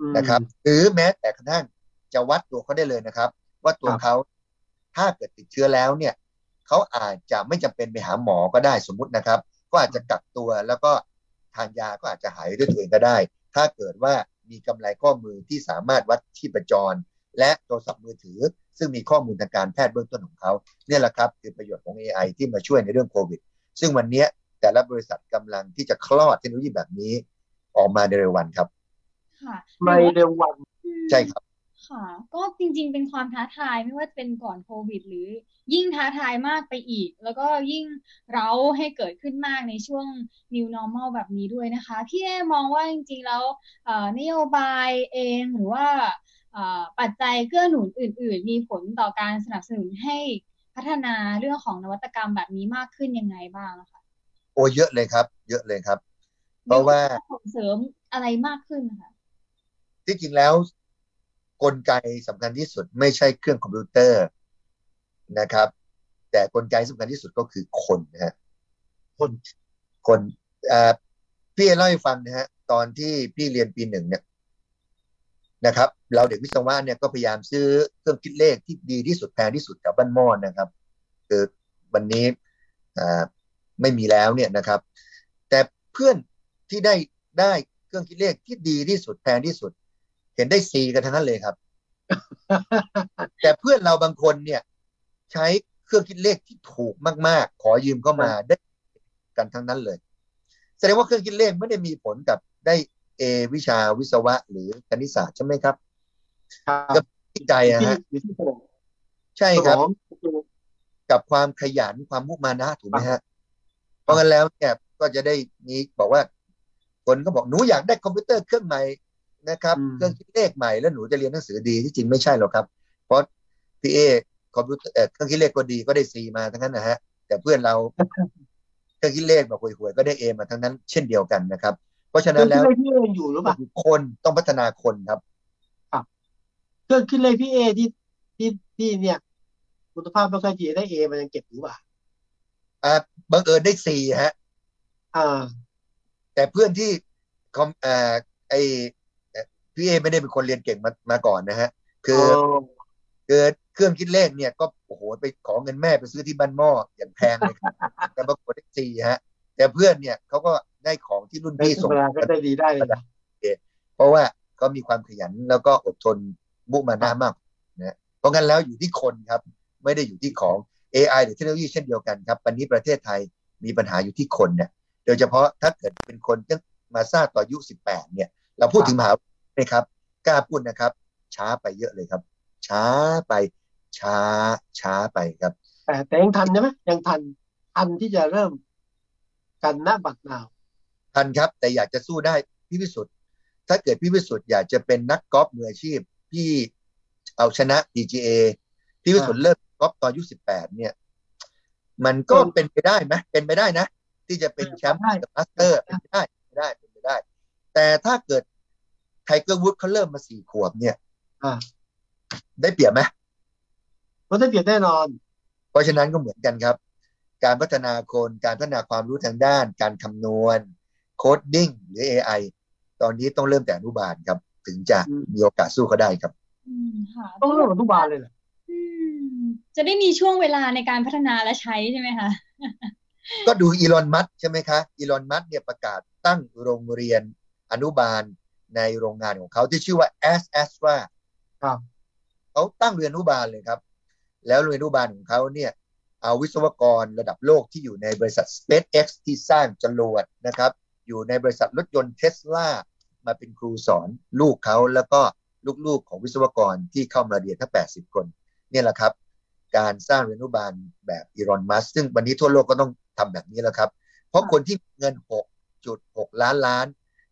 อืมนะครับ หรือแม้แต่กระทั่งจะวัดตัวเขาได้เลยนะครับ ว่าตัวครับเขาถ้าเกิดติดเชื้อแล้วเนี่ยเขาอาจจะไม่จำเป็นไปหาหมอก็ได้สมมุตินะครับ ก็อาจจะกักตัวแล้วก็ ทานยาก็อาจจะหายด้วยตัวเองก็ได้ ถ้าเกิดว่ามีกำไรข้อมือที่สามารถวัดชีพจร และโทรศัพท์มือถือ ซึ่งมีข้อมูลทางการแพทย์เบื้องต้นของเขาเนี่ยแหละครับคือประโยชน์ของ AI ที่มาช่วยในเรื่องโควิด ซึ่งวันเนี้ยแต่ละบริษัทกำลังที่จะคลอดเทคโนโลยีแบบนี้ ออกมาในเร็ววันครับค่ะในเร็ววันใช่ครับ ค่ะ ก็จริงๆเป็นความท้าทายไม่ว่าจะเป็นก่อนโควิด หรือ ยิ่งท้าทายมากไปอีก แล้วก็ยิ่งเร้าให้เกิดขึ้นมากในช่วง new normal แบบนี้ด้วยนะคะ พี่เอมองว่าจริงๆแล้วเอ่อนโยบายเองหรือว่าเอ่อปัจจัยเกื้อหนุนอื่น ๆ มีผลต่อการสนับสนุนให้พัฒนาเรื่องของนวัตกรรมแบบนี้มากขึ้นยังไงบ้างนะคะโอ้เยอะเลยครับ เยอะเลยครับ เพราะว่าส่งเสริมอะไรมากขึ้นนะคะที่จริงแล้ว กลไกสำคัญที่สุดไม่ใช่เครื่องคอมพิวเตอร์ นะครับ แต่กลไกสำคัญที่สุดก็คือคนนะฮะคนคนเอ่อพี่เล่าให้ฟังนะฮะตอนที่พี่เรียนปีหนึ่งเนี่ยนะครับ เราเด็กวิศวะเนี่ยก็พยายามซื้อเครื่องคิดเลขที่ดีที่สุดแพงที่สุดกับบ้านหม้อนนะครับคือวันนี้อ่าไม่มีแล้วเนี่ยนะครับ แต่เพื่อนที่ได้ได้เครื่องคิดเลขที่ดีที่สุดแพงที่สุด เห็นได้ซีกันทั้งนั้นเลยครับ แต่เพื่อนเราบางคนเนี่ย ใช้เครื่องคิดเลขที่ถูกมาก ๆ ขอยืมเข้ามาได้กันทั้งนั้นเลย แสดงว่าเครื่องคิดเลขไม่ได้มีผลกับได้เอวิชาวิศวะ หรือคณิตศาสตร์ใช่ไหมครับครับที่ใจอะที่ฮะอยู่ที่สมองใช่ครับสมองกับความขยันความมุมานะถูกไหมฮะ เพราะงั้นแล้วเนี่ยก็จะได้มีบอกว่า คนก็บอกหนูอยากได้คอมพิวเตอร์เครื่องใหม่นะครับอืมเครื่องคิดเลขใหม่แล้วหนูจะเรียนหนังสือดีที่จริงไม่ใช่หรอกครับ เพราะพี่เอ คอมพิวเตอร์เอ่อเครื่องคิดเลขก็ดีก็ได้ C มาทั้งนั้นนะฮะ แต่เพื่อนเราเครื่องคิดเลขแบบห่วยๆก็ได้ A มาทั้งนั้น เช่นเดียวกันนะครับ เพราะฉะนั้รื่องคิแล้ดเลขพี่เอยังอยู่หรือเปล่าคนต้องพัฒนาคนครับเครื่องคิดเลขพี่เอที่ที่ที่เนี่ยคุณภาพไม่ค่อยดีได้เอมันยังเก็บอยู่ป่ะอ่าบังเอิญได้ซีฮะอ่าแต่เพื่อนที่คอมอ่าไอเอ่อพี่เอไม่ได้เป็นคนเรียนเก่งมามาก่อนนะฮะ คือ คือเครื่องคิดเลขเนี่ยก็โอ้โหไปขอเงินแม่ไปซื้อที่บ้านหม้ออย่างแพงเลยครับแต่ปรากฏได้ซีฮะ แต่เพื่อนเนี่ยเขาก็ได้ของที่รุ่นในพี่ธรส่งรมดาก็ได้ดีได้เลยนะเพราะว่าเขามีความขยันแล้วก็อดทนมุมานะมากนะเพราะงั้นแล้วอยู่ที่คนครับ ไม่ได้อยู่ที่ของ AI หรือเทคโนโลยีเช่นเดียวกันครับวันนี้ประเทศไทยมีปัญหาอยู่ที่คนเนี่ยโดยเฉพาะถ้าเกิดเป็นคนที่มาทราบต่ออายุ 18 เนี่ย เราพูดถึงมหาวิทยาลัยไหมครับ กล้าพูดนะครับ ช้าไปเยอะเลยครับ ช้าไป ช้าช้าไปครับ แต่แต่ยังทันใช่ไหมยังทันทันที่จะเริ่มกันหน้าบัตรนาว ทันครับ แต่อยากจะสู้ได้พี่วิสุทธ์ถ้าเกิดพี่วิสุทธ์อยากจะเป็นนักกอล์ฟมืออาชีพเพื่อเอาชนะ PGA พี่วิสุทธ์เริ่มกอล์ฟตอนอายุ18เนี่ย มันก็เป็นไปได้ไหมเป็นไปได้นะ ที่จะเป็นแชมป์มาสเตอร์เป็นไปได้เป็นไปได้เป็นไปได้ แต่ถ้าเกิดไทเกอร์วูดเขาเริ่มมาสี่ขวบเนี่ยอ่า ได้เปรียบไหมมันได้เปลี่ยนแน่นอน เพราะฉะนั้นก็เหมือนกันครับ การพัฒนาคนการพัฒนาความรู้ทางด้าน การคำนวณโคดดิ้งหรือ AI ตอนนี้ต้องเริ่มแต่อนุบาลครับ ถึงจะอืมมีโอกาสสู้เขาได้ครับอืมค่ะต้องเริ่มอนุบาลเลยเหรออืมจะได้มีช่วงเวลาในการพัฒนาและใช้ใช่ไหมคะก็ดูอีลอนมัสใช่ไหมคะอีลอนมัสเนี่ยประกาศตั้งโรงเรียนอนุบาลในโรงงานของเขาที่ชื่อว่า a s a s t r a ครับ เขาตั้งเรียนอนุบาลเลยครับ แล้วเรียนอนุบาลของเขาเนี่ยเอาวิศวกรระดับโลกที่อยู่ในบริษัท SpaceX ที่สร้างจรวดนะครับ อยู่ในบริษัทรถยนต์เทสลามาเป็นครูสอนลูกเขาแล้วก็ลูกๆของวิศวกรที่เข้ามาเรียนทั้ง 80 คนเนี่ยแหละครับ การสร้างเรียนอนุบาลแบบอีรอนมัสซึ่งวันนี้ทั่วโลกก็ต้องทำแบบนี้แล้วครับ เพราะคนที่เงิน 6.6 ล้านล้าน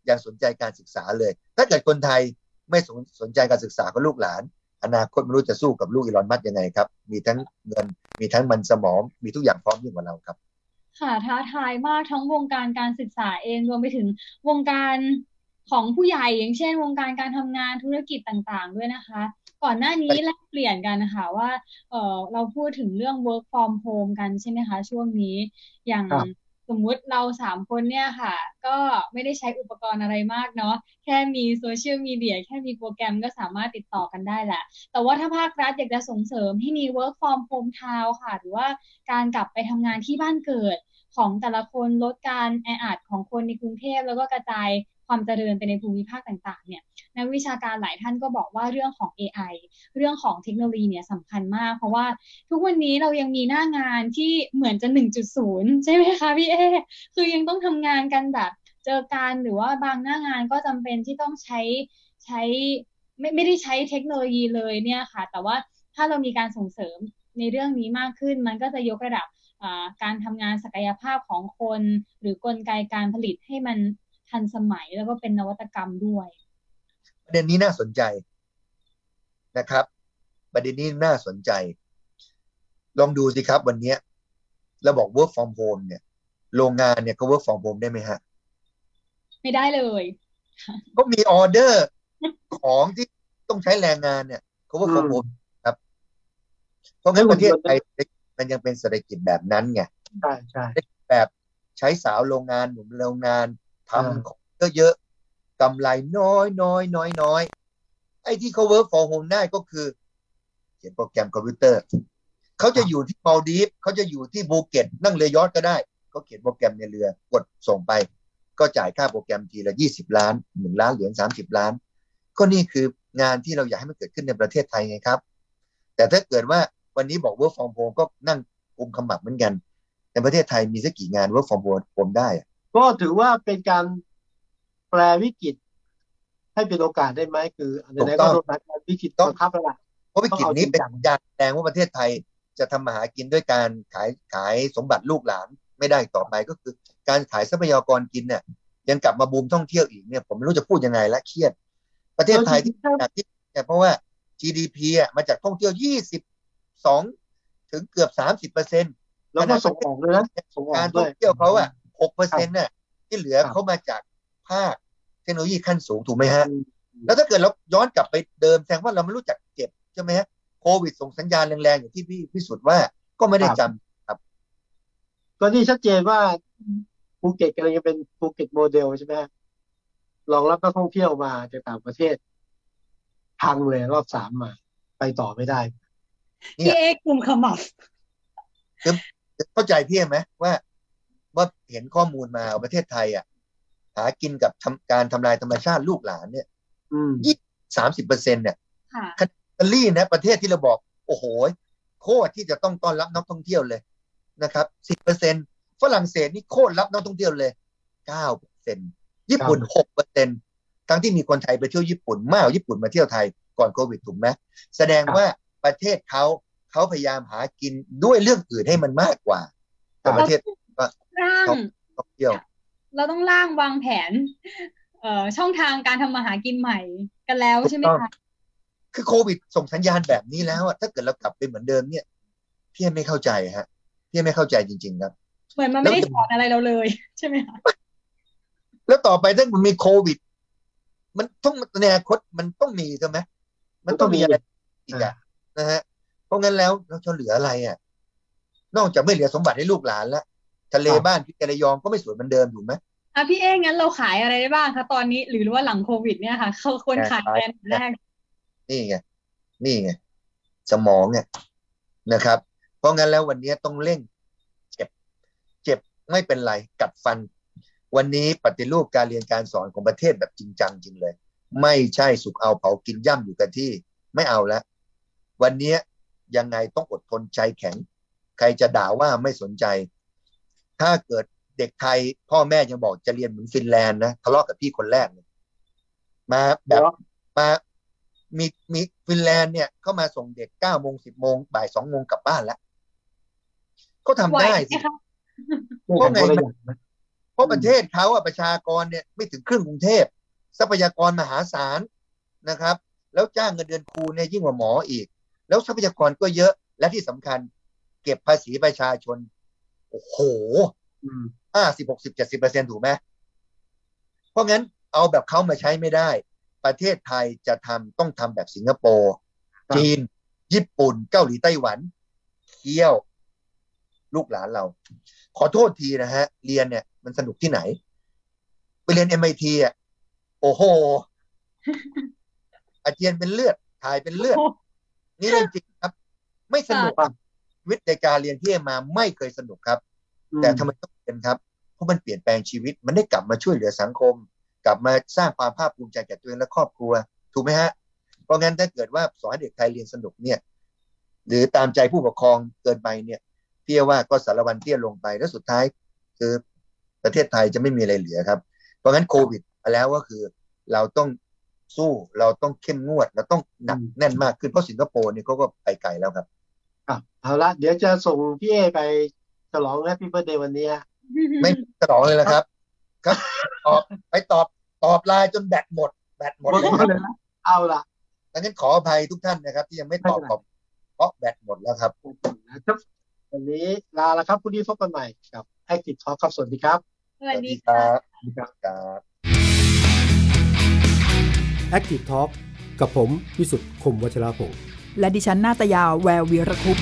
ยังสนใจการศึกษาเลย ถ้าเกิดคนไทยไม่สนสนใจการศึกษาของลูกหลาน อนาคตไม่รู้จะสู้กับลูกอีลอนมัสยังไงครับ มีทั้งเงิน มีทั้งมันสมอง มีทุกอย่างพร้อมยิ่งกว่าเราครับ ค่ะท้าทายมากทั้งวงการการศึกษาเองรวมไปถึงวงการของผู้ใหญ่อย่างเช่น วงการการทำงานธุรกิจต่างๆ ด้วยนะคะ ก่อนหน้านี้แลกเปลี่ยนกันนะคะว่าเออเราพูดถึงเรื่อง work from home กันใช่ไหมคะ ช่วงนี้อย่างครับ สมมุติเราสามคนเนี่ยค่ะ ก็ไม่ได้ใช้อุปกรณ์อะไรมากเนาะแค่มีโซเชียลมีเดียแค่มีโปรแกรมก็สามารถติดต่อกันได้แหละ แต่ว่าถ้าภาครัฐอยากจะส่งเสริมให้มี work from home town ค่ะ หรือว่าการกลับไปทำงานที่บ้านเกิดของแต่ละคนลดการแออัดของคนในกรุงเทพแล้วก็กระจาย ความเจริญไปในภูมิภาคต่างๆเนี่ยนักวิชาการหลายท่านก็บอกว่าเรื่องของ AI เรื่องของเทคโนโลยีเนี่ยสำคัญมาก เพราะว่าทุกวันนี้เรายังมีหน้างานที่เหมือนจะ 1.0 ใช่ไหมคะพี่เอคือยังต้องทำงานกันแบบเจอกันหรือว่าบางหน้างานก็จำเป็นที่ต้องใช้ใช้ไม่ไม่ได้ใช้เทคโนโลยีเลยเนี่ยค่ะ แต่ว่าถ้าเรามีการส่งเสริมในเรื่องนี้มากขึ้น มันก็จะยกระดับการทำงานศักยภาพของคน หรือกลไกการผลิตให้มัน ทันสมัยแล้วก็เป็นนวัตกรรมด้วยประเด็นนี้น่าสนใจนะครับ ประเด็นนี้น่าสนใจ ลองดูสิครับวันเนี้ยเราบอก work from home เนี่ย โรงงานเนี่ยเขา work from home ได้ไหมฮะ ไม่ได้เลย ก็มีออเดอร์ของที่ต้องใช้แรงงานเนี่ยเขา work from home ครับ เพราะงั้นประเทศไทยมันยังเป็นเศรษฐกิจแบบนั้นไงใช่ใช่แบบใช้สาวโรงงานหนุ่มโรงงาน ทำเยอะๆกำไรน้อยน้อยน้อยน้อยไอ้ที่เขา work from home ได้ก็คือ เขียนโปรแกรมคอมพิวเตอร์ เขาจะอยู่ที่มาลดีฟเขาจะอยู่ที่ภูเก็ตนั่งเรือยอชต์ก็ได้เขาเขียนโปรแกรมในเรือกดส่งไป ก็จ่ายค่าโปรแกรมทีละยี่สิบล้านหนึ่งล้านเหรียญสามสิบล้าน ก็นี่คืองานที่เราอยากให้มันเกิดขึ้นในประเทศไทยไงครับ แต่ถ้าเกิดว่าวันนี้บอก work from home ก็นั่งกุมขมับเหมือนกัน ในประเทศไทยมีสักกี่งาน work from home ได้อะ ก็ถือว่าเป็นการแปลวิกฤต ให้เป็นโอกาสได้ไหมคือไหนๆก็โดนสถานการณ์วิกฤตบังคับแล้วล่ะเพราะวิกฤตนี้ต้องเอาจริงเป็นจังสัญญาณแสดงว่าประเทศไทยจะทำมาหากินด้วยการขายขายสมบัติลูกหลานไม่ได้ต่อไปก็คือ การขายทรัพยากรกินเนี่ยยังกลับมาบูมท่องเที่ยวอีกเนี่ย ผมไม่รู้จะพูดยังไงและเครียด ประเทศไทยที่จากที่เนี่ยเพราะว่า GDP อะมาจากท่องเที่ยว 22 ถึงเกือบ 30เปอร์เซ็นต์แล้วก็ส่งออกเลยนะส่งออกการด้ท่วอยงเที่ยวเขาอะ 6เปอร์เซ็นต์น่ะที่เหลือครับเขามาจากภาคเทคโนโลยีขั้นสูงถูกไหมฮะอืมแล้วถ้าเกิดเราย้อนกลับไปเดิมแสดงว่าเราไม่รู้จักเก็บใช่ไหมฮะโควิดส่งสัญญาณแรงๆอย่างที่พี่พิสุทธิ์ว่าก็ไม่ได้จำก็นี่ชัดเจนว่าภูเก็ตกำลังจะเป็นภูเก็ตโมเดลใช่ไหมฮะรองรับนักท่องเที่ยวมาจากต่างประเทศพังเลยรอบสามมา ไปต่อไม่ได้เนี่ยพี่เอกกลุ่มขมับเข้าใจพี่ไหมว่า ว่าเห็นข้อมูลมาประเทศไทยอะหากินกับทำการทำลายธรรมชาติลูกหลานเนี่ยอืมสามสิบเปอร์เซ็นต์เนี่ยค่ะอิตาลีนะ ประเทศที่เราบอก โอ้โห โคตรที่จะต้องต้อนรับนักท่องเที่ยวเลยนะครับสิบเปอร์เซ็นฝรั่งเศสนี่โคตรรับนักท่องเที่ยวเลยเก้าเปอร์เซ็นญี่ปุ่นหกเปอร์เซ็นทั้งที่มีคนไทยไปเที่ยวญี่ปุ่นมากกว่าญี่ปุ่นมาเที่ยวไทยก่อนโควิดถูกไหมแสดงว่าประเทศเขาเขาพยายามหากินด้วยเรื่องอื่นให้มันมากกว่าแต่ประเทศ ร่างท่องเที่ยว เราต้องร่างวางแผน เอ่อช่องทางการทำมาหากินใหม่กันแล้วใช่ไหมถูกต้คะองคือโควิดส่งสัญญาณแบบนี้แล้วอะถ้าเกิดเรากลับไปเหมือนเดิมเนี่ยพี่ไม่เข้าใจฮะพี่ไม่เข้าใจจริงๆครับเหมือนมันไม่ได้สอนอะไรเราเลยใช่ไหมคะแล้วต่อไปถ้ามันมีโควิด มันต้องในอนาคตมันต้องมีใช่ไหมมันต้องมีอะไรอีกอะนะฮะเพราะงั้นแล้วเราจะเหลืออะไรอะนอกจากไม่เหลือสมบัติให้ลูกหลานละ ทะเลบ้านพี่ระยองก็ไม่สวยเหมือนเดิมถูกไหมอะพี่เอกงั้นเราขายอะไรได้บ้างคะตอนนี้หรือว่าหลังโควิดเนี่ยค่ะเขาควรขายแบรนด์แรกนี่ไงนี่ไงสมองเนี่ยนะครับ เพราะงั้นแล้ววันนี้ต้องเร่ง เจ็บ เจ็บไม่เป็นไรกัดฟัน วันนี้ปฏิรูปการเรียนการสอนของประเทศแบบจริงจังจริงเลย ไม่ใช่สุกเอาเผากินย่ำอยู่กันที่ ไม่เอาแล้ววันนี้ยังไงต้องอดทนใจแข็ง ใครจะด่าว่าไม่สนใจ ถ้าเกิดเด็กไทย พ่อแม่ยังบอกจะเรียนเหมือนฟินแลนด์นะทะเลาะกับพี่คนแรกเลยมาแบบมามีมีฟินแลนด์เนี่ยเข้ามาส่งเด็กเก้าโมงสิบโมงบ่ายสองโมงกลับบ้านแล้วก็ทำไหวได้ไหมสิคะพวกไงมันเพราะประเทศเขาอะประชากรเนี่ยไม่ถึงครึ่งกรุงเทพทรัพยากรมหาศาลนะครับ แล้วจ้างเงินเดือนครูเนี่ยยิ่งกว่าหมออีก แล้วทรัพยากรก็เยอะและที่สำคัญ เก็บภาษีประชาชน โอ้โหอืมห้าสิบหกสิบเจ็ดสิบเปอร์เซ็นถูกไหมเพราะงั้นเอาแบบเขามาใช้ไม่ได้ ประเทศไทยจะทำต้องทำแบบสิงคโปร์ครับจีน ญี่ปุ่นเกาหลีไต้หวันเที่ยว ลูกหลานเรา ขอโทษทีนะฮะ เรียนเนี่ยมันสนุกที่ไหน ไปเรียน MIT อะโอ้โห อาเจียนเป็นเลือดถ่ายเป็นเลือด นี่เรื่องจริงครับ ไม่สนุกครับชี วิตในการเรียนที่มาไม่เคยสนุกครับ แต่ทำไมต้องเรียนครับเพราะมันเปลี่ยนแปลงชีวิตมันได้กลับมาช่วยเหลือสังคม กลับมาสร้างความภาคภูมิใจแก่ตัวเองและครอบครัว ถูกไหมฮะเพราะงั้นถ้าเกิดว่าสอนให้เด็กไทยเรียนสนุกเนี่ยหรือตามใจผู้ปกครองเกินไปเนี่ยพี่ว่าก็สารวันเตี้ยลงไปแล้วสุดท้าย คือประเทศไทยจะไม่มีอะไรเหลือครับ เพราะงั้นโควิดมาแล้วก็คือเราต้องสู้เราต้องเข้มงวด เราต้องหนักแน่นมากขึ้นเพราะสิงคโปร์เนี่ยเขาก็ไปไกลแล้วครับ ครับเอาละเดี๋ยวจะส่งพี่เอไปฉลอง Happy Birthday วันนี้ฮะไม่ฉลองเลยนะครับ ครับตอบไปตอบตอบไลน์จนแบตหมด แบตหมดหมดเลยครับเลยนะเอาละดังนั้นขออภัยทุกท่านนะครับ ที่ยังไม่ตอบไม่เป็นไรขอบเพราะแบตหมดแล้วครับนะครับวันนี้ลาแล้วครับพรุ่งนี้พบกันใหม่กับ Active Talk ครับสวัสดีครับสวัสดีค่ะครับครับ Active Talk กับผมวิสุทธ์คมวัชราภงศ์ และดิฉันนาตยาแวววีรคุป